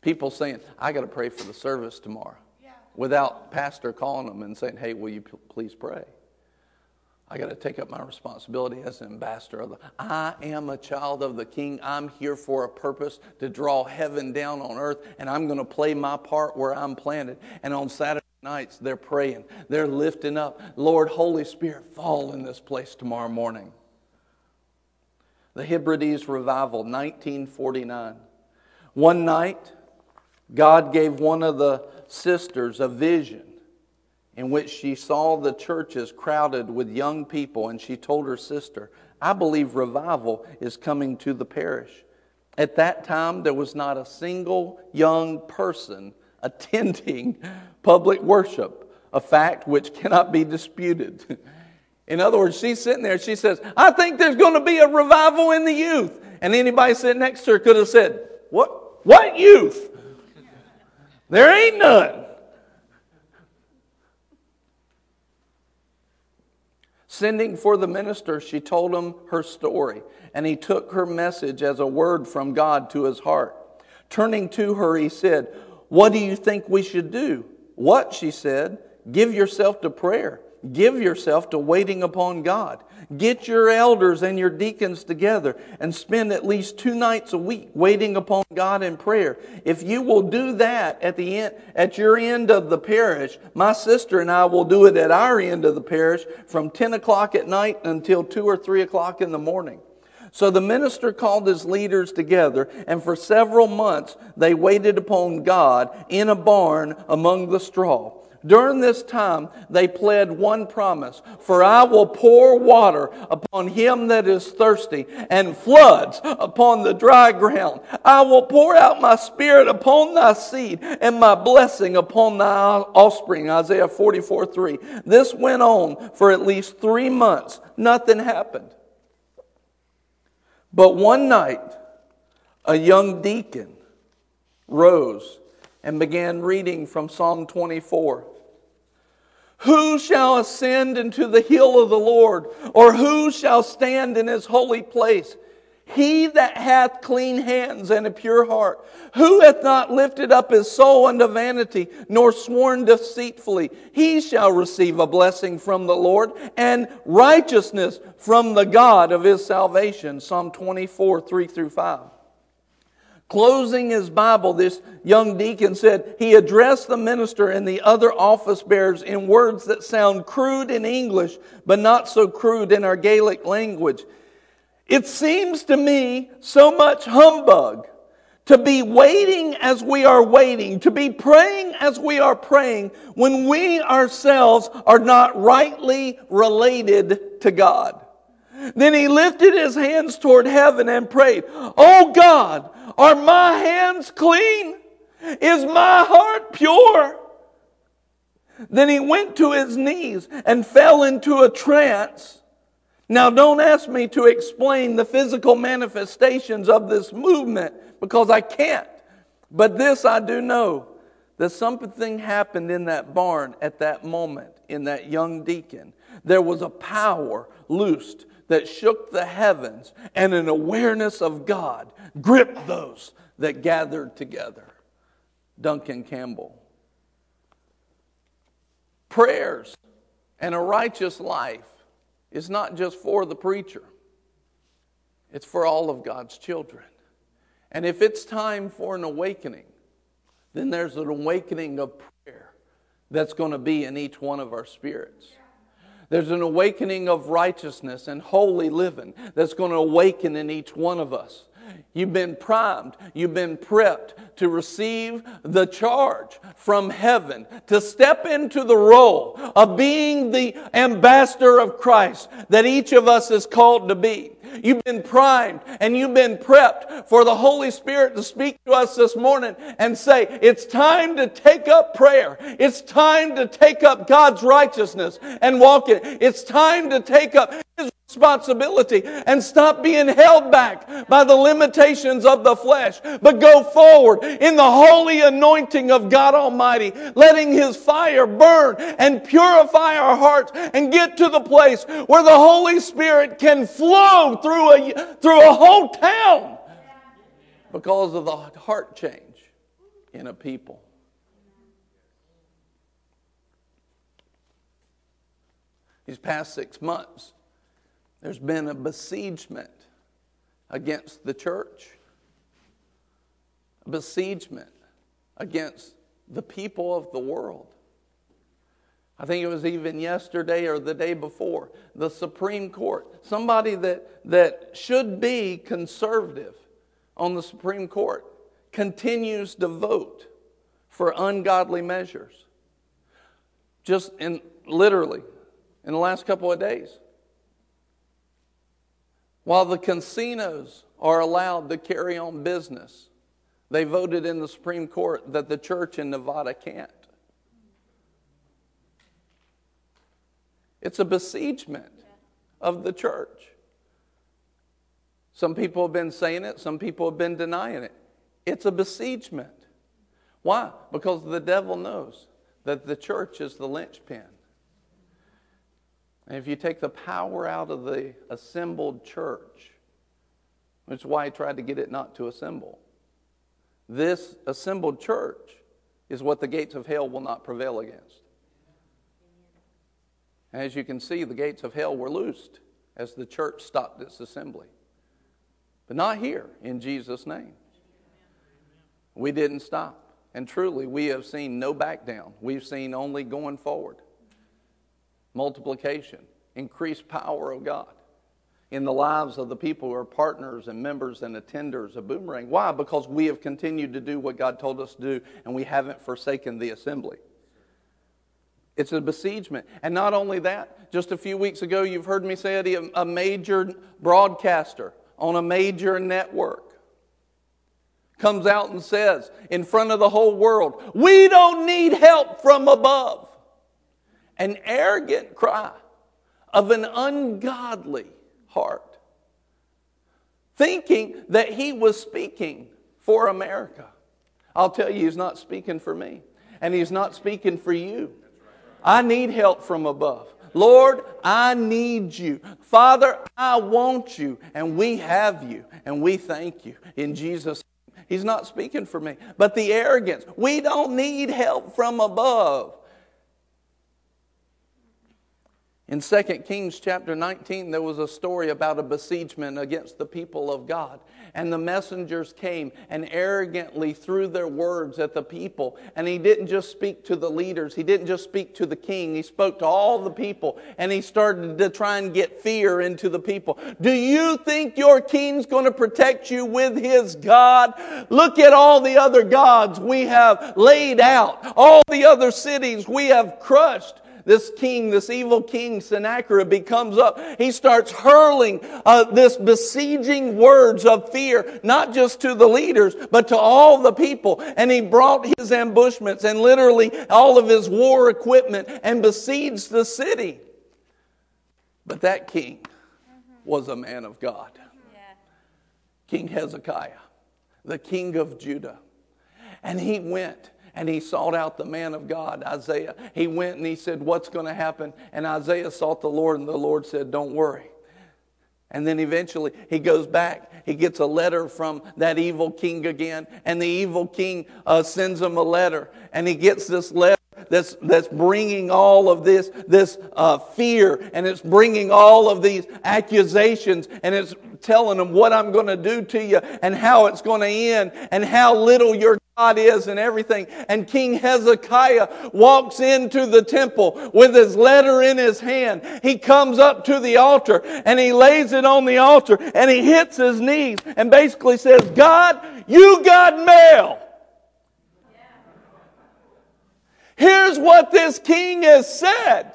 People saying, I got to pray for the service tomorrow without pastor calling them and saying, hey, will you please pray? I got to take up my responsibility as an ambassador of the. I am a child of the King. I'm here for a purpose to draw heaven down on earth, and I'm going to play my part where I'm planted. And on Saturday nights, they're praying, they're lifting up, Lord, Holy Spirit, fall in this place tomorrow morning. The Hebrides Revival, 1949. One night, God gave one of the sisters a vision in which she saw the churches crowded with young people, and she told her sister, I believe revival is coming to the parish. At that time, there was not a single young person attending public worship, a fact which cannot be disputed. In other words, she's sitting there, she says, I think there's going to be a revival in the youth. And anybody sitting next to her could have said, What, what youth? There ain't none. Sending for the minister, she told him her story, and he took her message as a word from God to his heart. Turning to her, he said, What do you think we should do? What, she said, give yourself to prayer. Give yourself to waiting upon God. Get your elders and your deacons together and spend at least two nights a week waiting upon God in prayer. If you will do that at the end, at your end of the parish, my sister and I will do it at our end of the parish from 10 o'clock at night until 2 or 3 o'clock in the morning. So the minister called his leaders together, and for several months they waited upon God in a barn among the straw. During this time, they pled one promise For I will pour water upon him that is thirsty, and floods upon the dry ground. I will pour out my spirit upon thy seed, and my blessing upon thy offspring. Isaiah 44 3. This went on for at least three months. Nothing happened. But one night, a young deacon rose and began reading from Psalm 24. Who shall ascend into the hill of the Lord, or who shall stand in his holy place? He that hath clean hands and a pure heart, who hath not lifted up his soul unto vanity, nor sworn deceitfully, he shall receive a blessing from the Lord and righteousness from the God of his salvation. Psalm 24, 3 through 5. Closing his Bible, this young deacon said he addressed the minister and the other office bearers in words that sound crude in English, but not so crude in our Gaelic language. It seems to me so much humbug to be waiting as we are waiting, to be praying as we are praying, when we ourselves are not rightly related to God. Then he lifted his hands toward heaven and prayed, Oh God, are my hands clean? Is my heart pure? Then he went to his knees and fell into a trance. Now, don't ask me to explain the physical manifestations of this movement because I can't. But this I do know that something happened in that barn at that moment in that young deacon. There was a power loosed that shook the heavens, and an awareness of God gripped those that gathered together. Duncan Campbell. Prayers and a righteous life is not just for the preacher, it's for all of God's children. And if it's time for an awakening, then there's an awakening of prayer that's going to be in each one of our spirits. There's an awakening of righteousness and holy living that's going to awaken in each one of us. You've been primed, you've been prepped to receive the charge from heaven to step into the role of being the ambassador of Christ that each of us is called to be. You've been primed and you've been prepped for the Holy Spirit to speak to us this morning and say, it's time to take up prayer. It's time to take up God's righteousness and walk in it. It's time to take up His responsibility and stop being held back by the limitations of the flesh, but go forward in the holy anointing of God Almighty, letting His fire burn and purify our hearts and get to the place where the Holy Spirit can flow through a, through a whole town because of the heart change in a people. These past six months, there's been a besiegement against the church, a besiegement against the people of the world. I think it was even yesterday or the day before, the Supreme Court, somebody that, that should be conservative on the Supreme Court, continues to vote for ungodly measures. Just in literally in the last couple of days. While the casinos are allowed to carry on business, they voted in the Supreme Court that the church in Nevada can't. It's a besiegement of the church. Some people have been saying it, some people have been denying it. It's a besiegement. Why? Because the devil knows that the church is the linchpin. And if you take the power out of the assembled church, which is why he tried to get it not to assemble, this assembled church is what the gates of hell will not prevail against. As you can see, the gates of hell were loosed as the church stopped its assembly. But not here, in Jesus' name. We didn't stop. And truly, we have seen no back down. We've seen only going forward. Multiplication, increased power of God in the lives of the people who are partners and members and attenders of Boomerang. Why? Because we have continued to do what God told us to do and we haven't forsaken the assembly. It's a besiegement. And not only that, just a few weeks ago, you've heard me say it, a major broadcaster on a major network comes out and says in front of the whole world, We don't need help from above. An arrogant cry of an ungodly heart, thinking that he was speaking for America. I'll tell you, he's not speaking for me, and he's not speaking for you. I need help from above. Lord, I need you. Father, I want you. And we have you. And we thank you in Jesus' name. He's not speaking for me. But the arrogance, we don't need help from above. In 2 Kings chapter 19, there was a story about a besiegement against the people of God. And the messengers came and arrogantly threw their words at the people. And he didn't just speak to the leaders, he didn't just speak to the king, he spoke to all the people. And he started to try and get fear into the people. Do you think your king's going to protect you with his God? Look at all the other gods we have laid out, all the other cities we have crushed this king, this evil king, Sennacherib, comes up. He starts hurling uh, this besieging words of fear, not just to the leaders, but to all the people. And he brought his ambushments and literally all of his war equipment and besieged the city. But that king was a man of God. King Hezekiah, the king of Judah. And he went and he sought out the man of God, Isaiah. He went and he said, What's going to happen? And Isaiah sought the Lord, and the Lord said, Don't worry. And then eventually he goes back. He gets a letter from that evil king again. And the evil king uh, sends him a letter. And he gets this letter that's, that's bringing all of this, this uh, fear. And it's bringing all of these accusations. And it's telling him what I'm going to do to you and how it's going to end and how little you're God is and everything. And King Hezekiah walks into the temple with his letter in his hand. He comes up to the altar and he lays it on the altar and he hits his knees and basically says, God, you got mail. Here's what this king has said.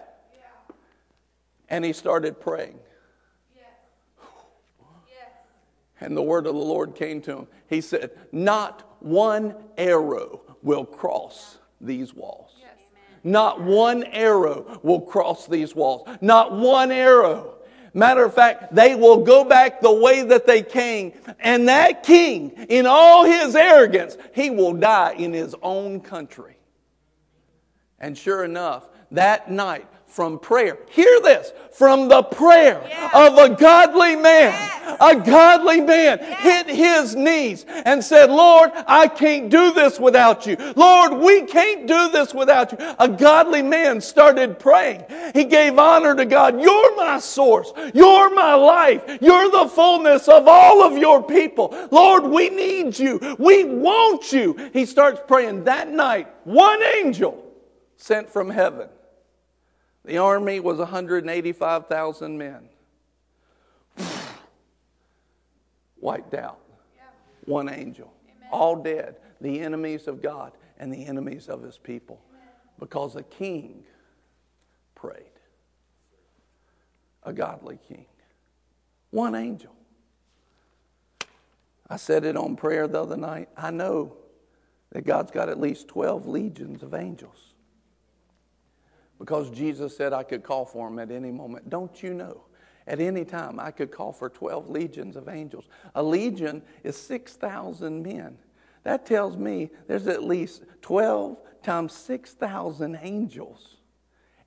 And he started praying. And the word of the Lord came to him. He said, Not one arrow will cross these walls. Not one arrow will cross these walls. Not one arrow. Matter of fact, they will go back the way that they came. And that king, in all his arrogance, he will die in his own country. And sure enough, that night, from prayer. Hear this from the prayer yeah. of a godly man. Yes. A godly man yes. hit his knees and said, Lord, I can't do this without you. Lord, we can't do this without you. A godly man started praying. He gave honor to God. You're my source. You're my life. You're the fullness of all of your people. Lord, we need you. We want you. He starts praying that night. One angel sent from heaven the army was 185,000 men. Wiped out. One angel. All dead. The enemies of God. and the enemies of his people. Because a king prayed. A godly king. One angel. I said it on prayer the other night. I know that God's got at least 12 legions of angels. Because Jesus said I could call for them at any moment. Don't you know? At any time, I could call for 12 legions of angels. A legion is 6,000 men. That tells me there's at least 12 times 6,000 angels.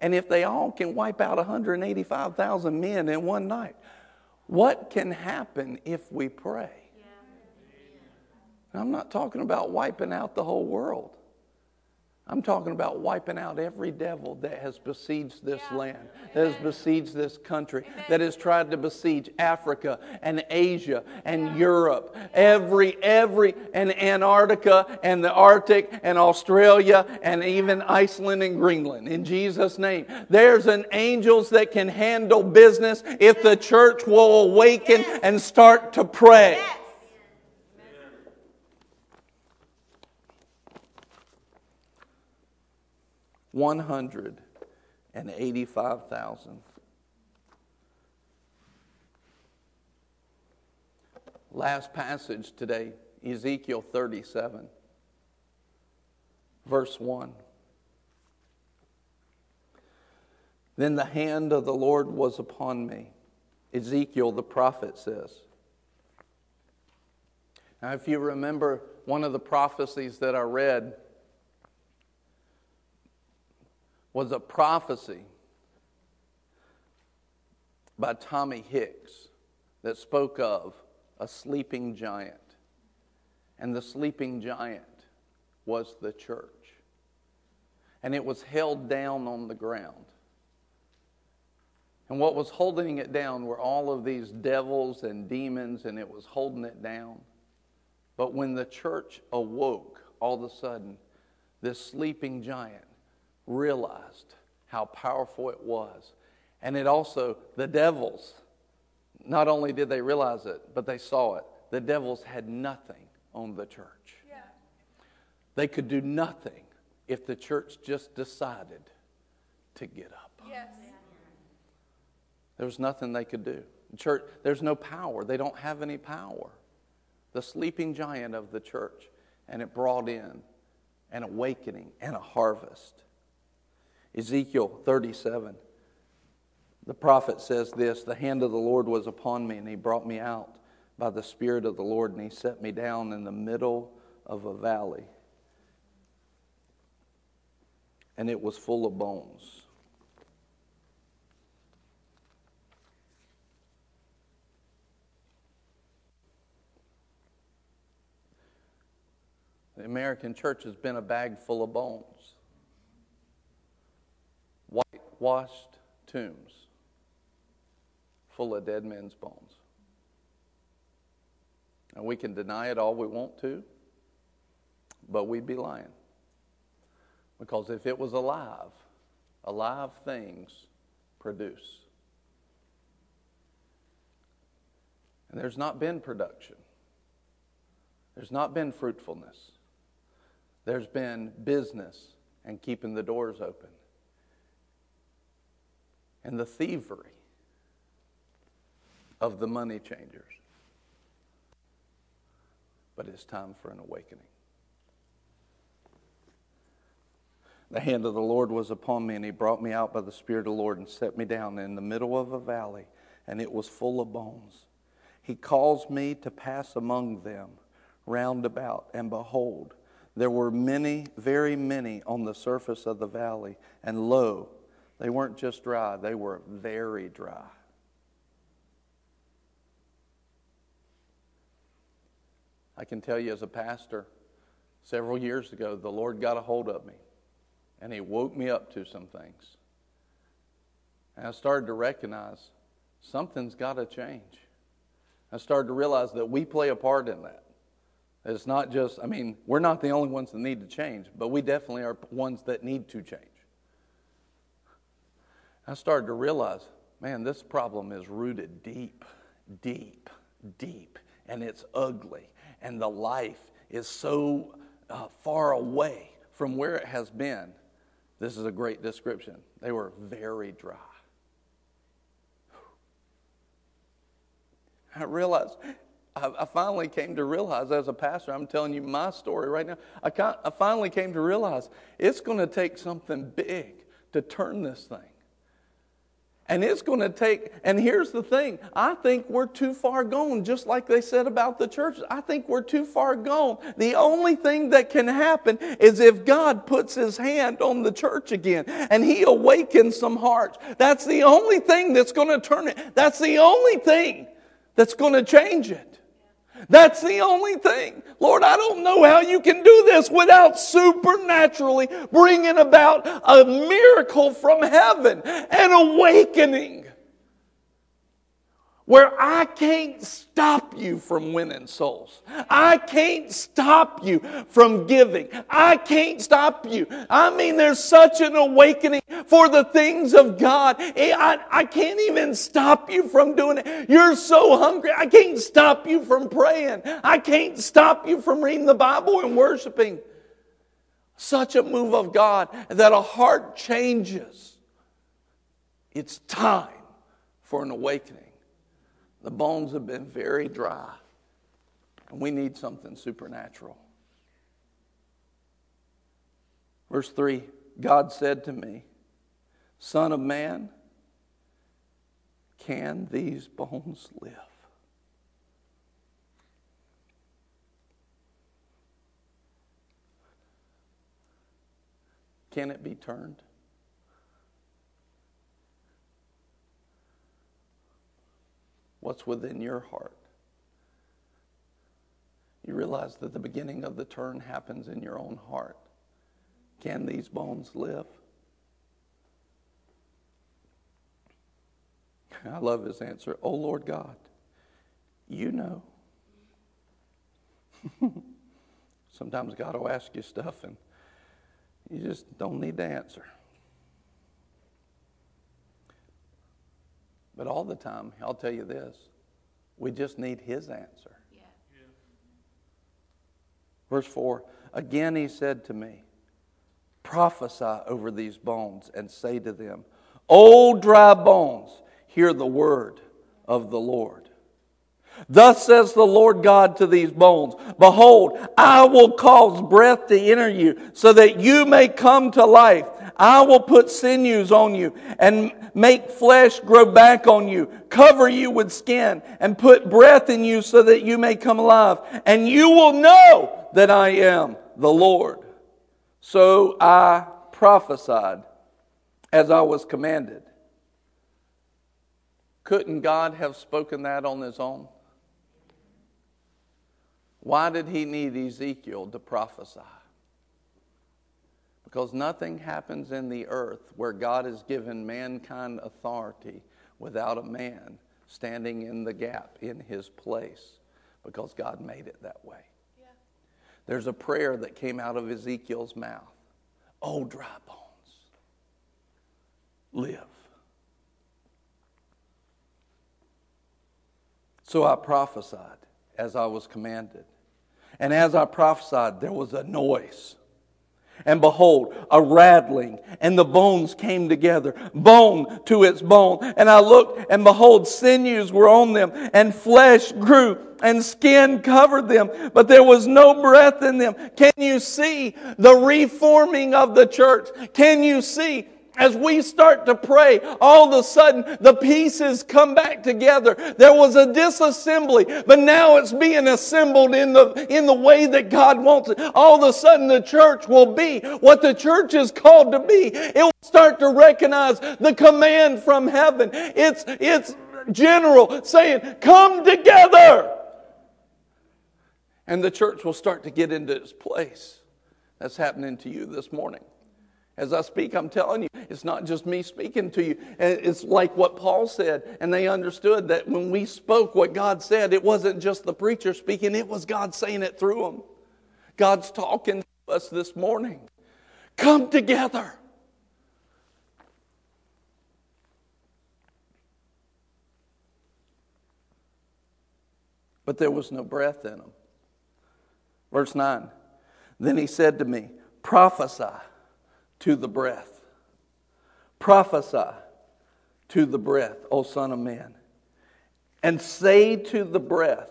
And if they all can wipe out 185,000 men in one night, what can happen if we pray? I'm not talking about wiping out the whole world. I'm talking about wiping out every devil that has besieged this Yeah. land, that has besieged this country, that has tried to besiege Africa and Asia and Europe, every, every, and Antarctica and the Arctic and Australia and even Iceland and Greenland. In Jesus' name. There's an angels that can handle business if the church will awaken Yes. and start to pray. Yes. One hundred and eighty-five thousand. Last passage today, Ezekiel 37, verse 1. Then the hand of the Lord was upon me. Ezekiel the prophet says. Now, if you remember one of the prophecies that I read, was a prophecy by Tommy Hicks that spoke of a sleeping giant. And the sleeping giant was the church. And it was held down on the ground. And what was holding it down were all of these devils and demons, and it was holding it down. But when the church awoke, all of a sudden, this sleeping giant realized how powerful it was. And it also, the devils, not only did they realize it, but they saw it. The devils had nothing on the church. Yeah. They could do nothing if the church just decided to get up. Yes. There was nothing they could do. The church, there's no power. They don't have any power. The sleeping giant of the church, and it brought in an awakening and a harvest. Ezekiel 37. The prophet says this The hand of the Lord was upon me, and he brought me out by the Spirit of the Lord, and he set me down in the middle of a valley. And it was full of bones. The American church has been a bag full of bones, whitewashed tombs full of dead men's bones. And we can deny it all we want to, but we'd be lying. Because if it was alive, alive things produce. And there's not been production. There's not been fruitfulness. There's been business and keeping the doors open. And the thievery of the money changers. But it's time for an awakening. The hand of the Lord was upon me, and he brought me out by the Spirit of the Lord and set me down in the middle of a valley, and it was full of bones. He caused me to pass among them round about, and behold, there were many, very many on the surface of the valley, and lo, they weren't just dry, they were very dry. I can tell you as a pastor, several years ago, the Lord got a hold of me and He woke me up to some things. And I started to recognize something's got to change. I started to realize that we play a part in that. It's not just, I mean, we're not the only ones that need to change, but we definitely are ones that need to change. I started to realize, man, this problem is rooted deep, deep, deep, and it's ugly, and the life is so uh, far away from where it has been, this is a great description. They were very dry. I realized, I, I finally came to realize as a pastor, I'm telling you my story right now. I, I finally came to realize it's going to take something big to turn this thing. And it's going to take, and here's the thing I think we're too far gone, just like they said about the church. I think we're too far gone. The only thing that can happen is if God puts his hand on the church again and he awakens some hearts. That's the only thing that's going to turn it. That's the only thing that's going to change it. That's the only thing. Lord, I don't know how you can do this without supernaturally bringing about a miracle from heaven, an awakening where I can't stop you from winning souls. I can't stop you from giving. I can't stop you. I mean, there's such an awakening for the things of God. I, I can't even stop you from doing it. You're so hungry. I can't stop you from praying. I can't stop you from reading the Bible and worshiping. Such a move of God that a heart changes. It's time for an awakening. The bones have been very dry, and we need something supernatural. Verse 3 God said to me, Son of man, can these bones live? Can it be turned? What's within your heart. You realize that the beginning of the turn happens in your own heart. Can these bones live? I love his answer. Oh Lord God, you know. Sometimes God will ask you stuff and you just don't need to answer. But all the time, I'll tell you this we just need his answer. Yeah. Verse 4 Again he said to me, Prophesy over these bones and say to them, O dry bones, hear the word of the Lord. Thus says the Lord God to these bones Behold, I will cause breath to enter you, so that you may come to life. I will put sinews on you and make flesh grow back on you, cover you with skin, and put breath in you so that you may come alive. And you will know that I am the Lord. So I prophesied as I was commanded. Couldn't God have spoken that on his own? Why did he need Ezekiel to prophesy? Because nothing happens in the earth where God has given mankind authority without a man standing in the gap in his place because God made it that way. Yeah. There's a prayer that came out of Ezekiel's mouth Oh, dry bones, live. So I prophesied as I was commanded. And as I prophesied, there was a noise. And behold, a rattling, and the bones came together, bone to its bone. And I looked, and behold, sinews were on them, and flesh grew, and skin covered them, but there was no breath in them. Can you see the reforming of the church? Can you see as we start to pray, all of a sudden the pieces come back together. There was a disassembly, but now it's being assembled in the, in the way that God wants it. All of a sudden the church will be what the church is called to be. It will start to recognize the command from heaven. It's, it's general saying, come together. And the church will start to get into its place. That's happening to you this morning. As I speak, I'm telling you, it's not just me speaking to you. It's like what Paul said, and they understood that when we spoke what God said, it wasn't just the preacher speaking, it was God saying it through them. God's talking to us this morning. Come together. But there was no breath in them. Verse 9 Then he said to me, prophesy to the breath. Prophesy to the breath, O Son of Man. And say to the breath,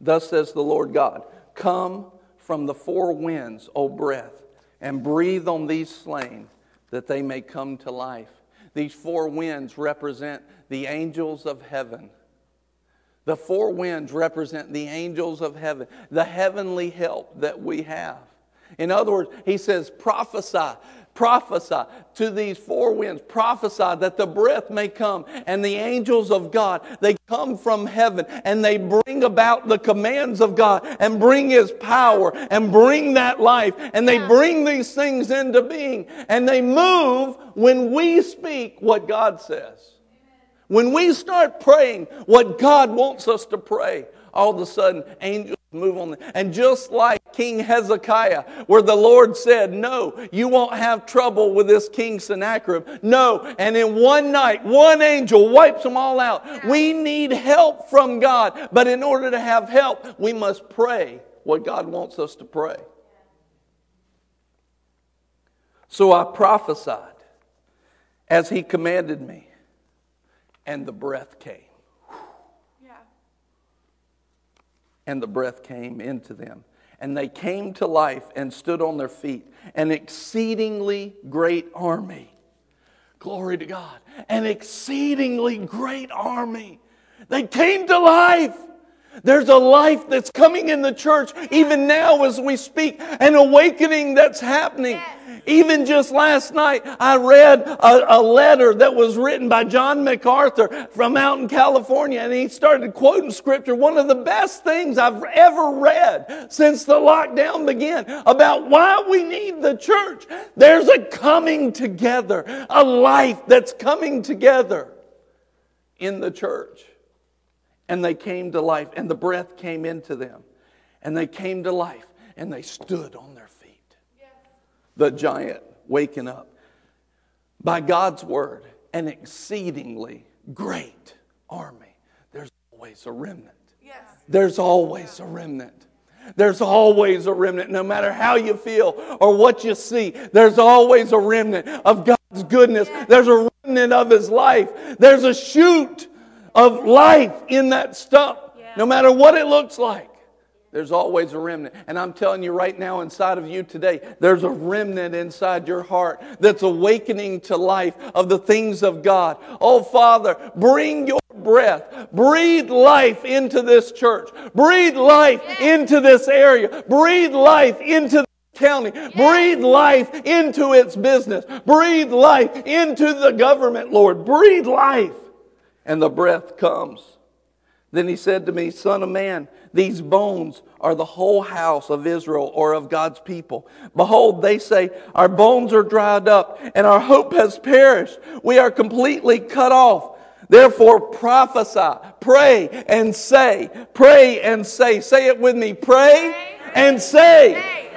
Thus says the Lord God, Come from the four winds, O breath, and breathe on these slain, that they may come to life. These four winds represent the angels of heaven. The four winds represent the angels of heaven, the heavenly help that we have. In other words, he says, prophesy prophesy to these four winds, prophesy that the breath may come. And the angels of God, they come from heaven and they bring about the commands of God and bring His power and bring that life. And they bring these things into being. And they move when we speak what God says. When we start praying what God wants us to pray, all of a sudden angels move on. And just like King Hezekiah, where the Lord said, No, you won't have trouble with this King Sennacherib. No. And in one night, one angel wipes them all out. We need help from God. But in order to have help, we must pray what God wants us to pray. So I prophesied as he commanded me, and the breath came. And the breath came into them. And they came to life and stood on their feet, an exceedingly great army. Glory to God. An exceedingly great army. They came to life. There's a life that's coming in the church even now as we speak, an awakening that's happening. Even just last night, I read a, a, letter that was written by John MacArthur from out in California, and he started quoting scripture. One of the best things I've ever read since the lockdown began about why we need the church. There's a coming together, a life that's coming together in the church and they came to life, and the breath came into them, and they came to life, and they stood on their. The giant waking up. By God's word, an exceedingly great army. There's always a remnant. Yes. There's always a remnant. There's always a remnant, no matter how you feel or what you see. There's always a remnant of God's goodness. There's a remnant of His life. There's a shoot of life in that stump, yeah. no matter what it looks like. There's always a remnant. And I'm telling you right now, inside of you today, there's a remnant inside your heart that's awakening to life of the things of God. Oh, Father, bring your breath. Breathe life into this church. Breathe life into this area. Breathe life into the county. Yes. Breathe life into its business. Breathe life into the government, Lord. Breathe life and the breath comes. Then he said to me, Son of man, these bones are the whole house of Israel or of God's people. Behold, they say, Our bones are dried up and our hope has perished. We are completely cut off. Therefore prophesy, pray and say, pray and say. Say it with me. Pray, and say.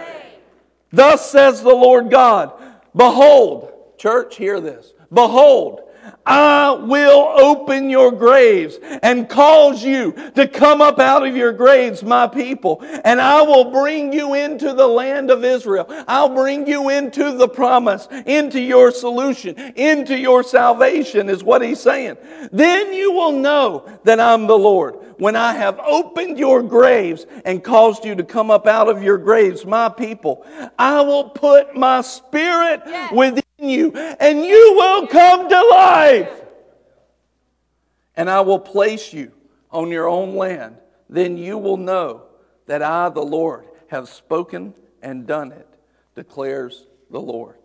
Thus says the Lord God, Behold, church, hear this. Behold, I will open your graves and cause you to come up out of your graves, my people, and I will bring you into the land of Israel. I'll bring you into the promise, into your solution, into your salvation, is what he's saying. Then you will know that I'm the Lord when I have opened your graves and caused you to come up out of your graves, my people. I will put my spirit yes. within you, and you will come to life. And I will place you on your own land. Then you will know that I, the Lord, have spoken and done it, declares the Lord.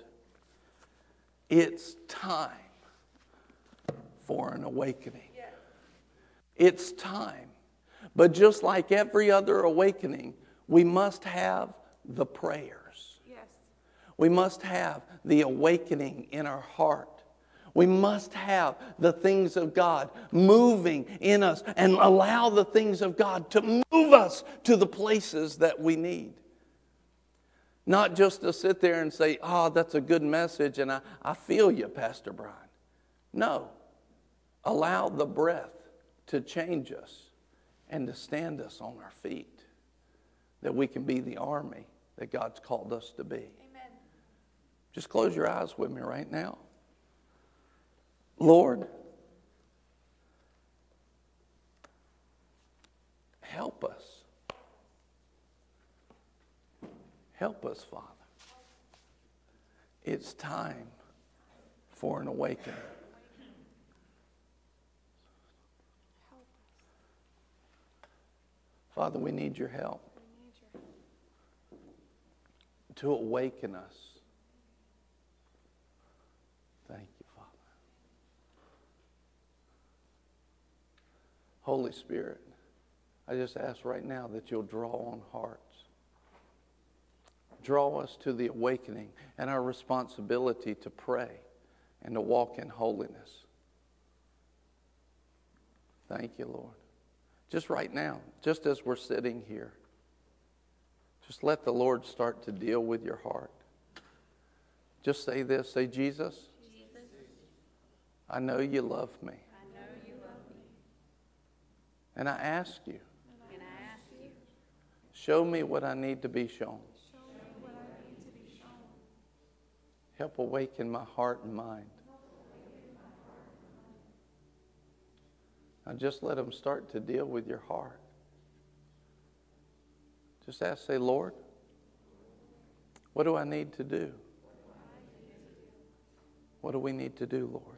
It's time for an awakening. It's time. But just like every other awakening, we must have the prayer. We must have the awakening in our heart. We must have the things of God moving in us and allow the things of God to move us to the places that we need. Not just to sit there and say, oh, that's a good message and I, I feel you, Pastor Brian. No. Allow the breath to change us and to stand us on our feet that we can be the army that God's called us to be. Just close your eyes with me right now. Lord, help us. Help us, Father. It's time for an awakening. Father, we need your help to awaken us. Thank you, Father. Holy Spirit, I just ask right now that you'll draw on hearts. Draw us to the awakening and our responsibility to pray and to walk in holiness. Thank you, Lord. Just right now, just as we're sitting here, just let the Lord start to deal with your heart. Just say this say, Jesus, Jesus, I know you love me. I know you love me. And I ask you, And I ask you, show me what I need to be shown. show me what I need to be shown. Help awaken my heart and mind. Now just let him start to deal with your heart. Just ask, say, Lord, what do I need to do? What do we need to do, Lord?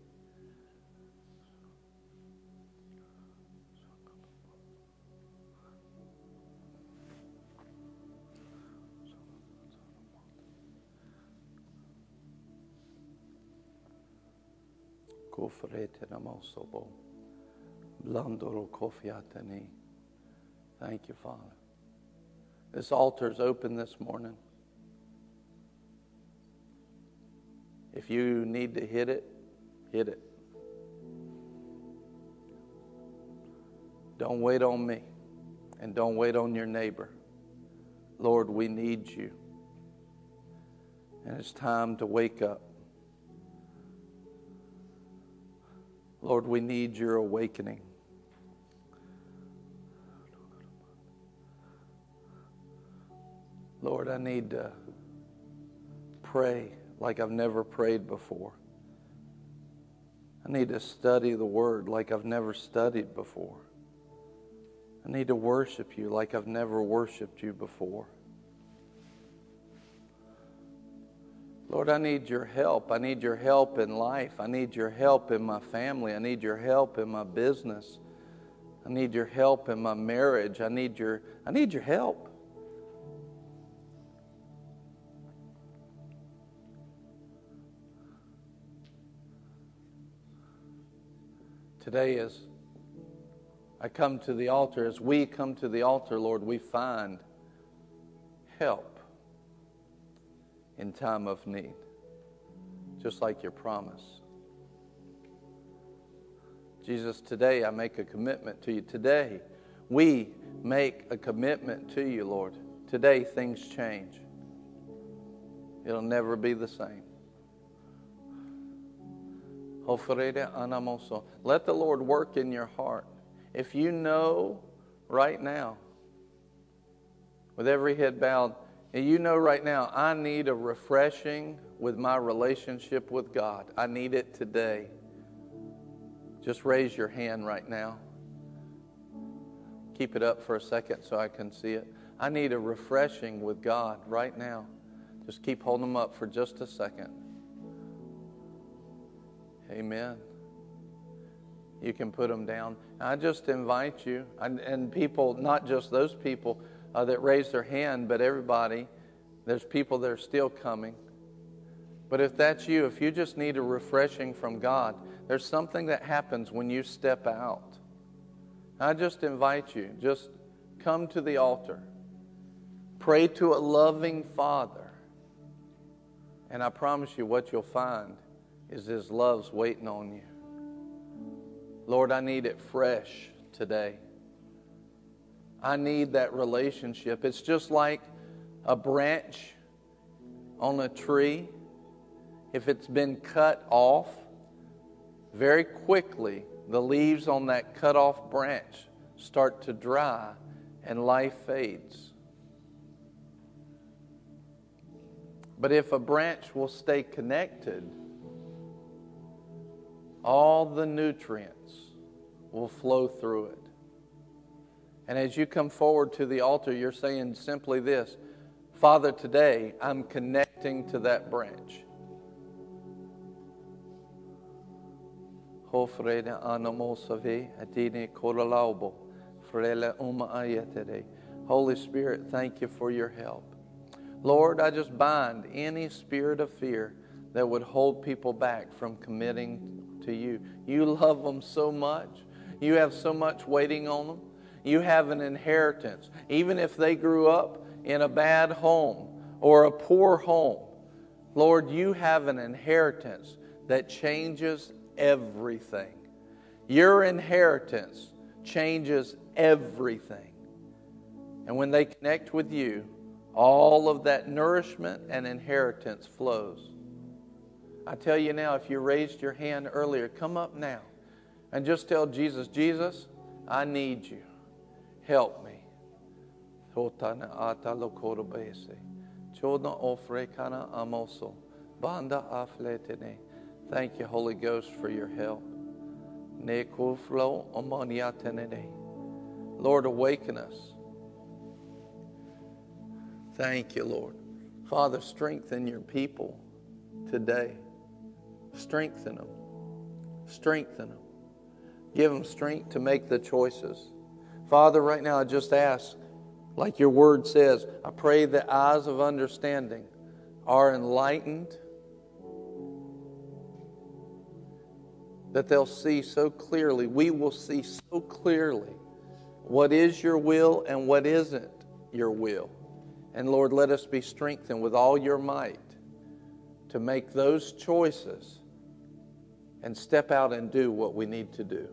Kofrete namosobo. Blandoro kofiatani. Thank you, Father. This altar is open this morning. If you need to hit it, hit it. Don't wait on me and don't wait on your neighbor. Lord, we need you. And it's time to wake up. Lord, we need your awakening. Lord, I need to pray like I've never prayed before. I need to study the Word like I've never studied before. I need to worship you like I've never worshiped you before. Lord, I need your help. I need your help in life. I need your help in my family. I need your help in my business. I need your help in my marriage. I need your, I need your help. Today, as I come to the altar, as we come to the altar, Lord, we find help in time of need, just like your promise. Jesus, today I make a commitment to you. Today, we make a commitment to you, Lord. Today, things change. It'll never be the same. Let the Lord work in your heart. If you know right now, with every head bowed, and you know right now, I need a refreshing with my relationship with God. I need it today. Just raise your hand right now. Keep it up for a second so I can see it. I need a refreshing with God right now. Just keep holding them up for just a second. Amen. You can put them down. I just invite you, and, and people, not just those people uh, that raised their hand, but everybody, there's people that are still coming. But if that's you, if you just need a refreshing from God, there's something that happens when you step out. I just invite you, just come to the altar. Pray to a loving Father. And I promise you, what you'll find is His love's waiting on you. Lord, I need it fresh today. I need that relationship. It's just like a branch on a tree. If it's been cut off, very quickly the leaves on that cut off branch start to dry and life fades. But if a branch will stay connected, all the nutrients will flow through it. And as you come forward to the altar, you're saying simply this Father, today I'm connecting to that branch. Holy Spirit, thank you for your help. Lord, I just bind any spirit of fear that would hold people back from committing to you. You love them so much. You have so much waiting on them. You have an inheritance. Even if they grew up in a bad home or a poor home, Lord, you have an inheritance that changes everything. Your inheritance changes everything. And when they connect with you, all of that nourishment and inheritance flows. I tell you now, if you raised your hand earlier, come up now and just tell Jesus, Jesus, I need you. Help me. Thank you, Holy Ghost, for your help. Lord, awaken us. Thank you, Lord. Father, strengthen your people today. Strengthen them. Strengthen them. Give them strength to make the choices. Father, right now I just ask, like your word says, I pray the eyes of understanding are enlightened, that they'll see so clearly, we will see so clearly what is your will and what isn't your will. And Lord, let us be strengthened with all your might to make those choices and step out and do what we need to do.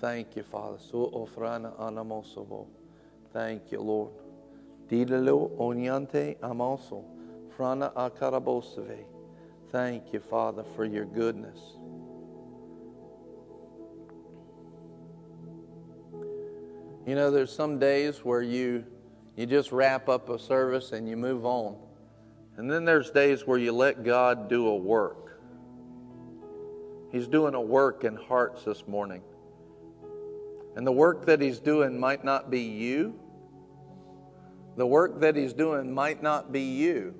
Thank you, Father. Thank you, Lord. Dilelo onyante amoso. Frana akarabosave. Thank you, Father, for your goodness. You know, there's some days where you you just wrap up a service and you move on. And then there's days where you let God do a work. He's doing a work in hearts this morning. And the work that He's doing might not be you. The work that He's doing might not be you.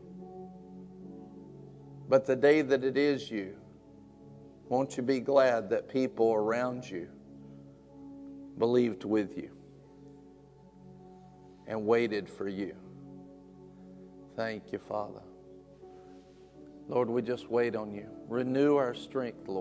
But the day that it is you, won't you be glad that people around you believed with you and waited for you? Thank you, Father. Lord, we just wait on you. Renew our strength, Lord.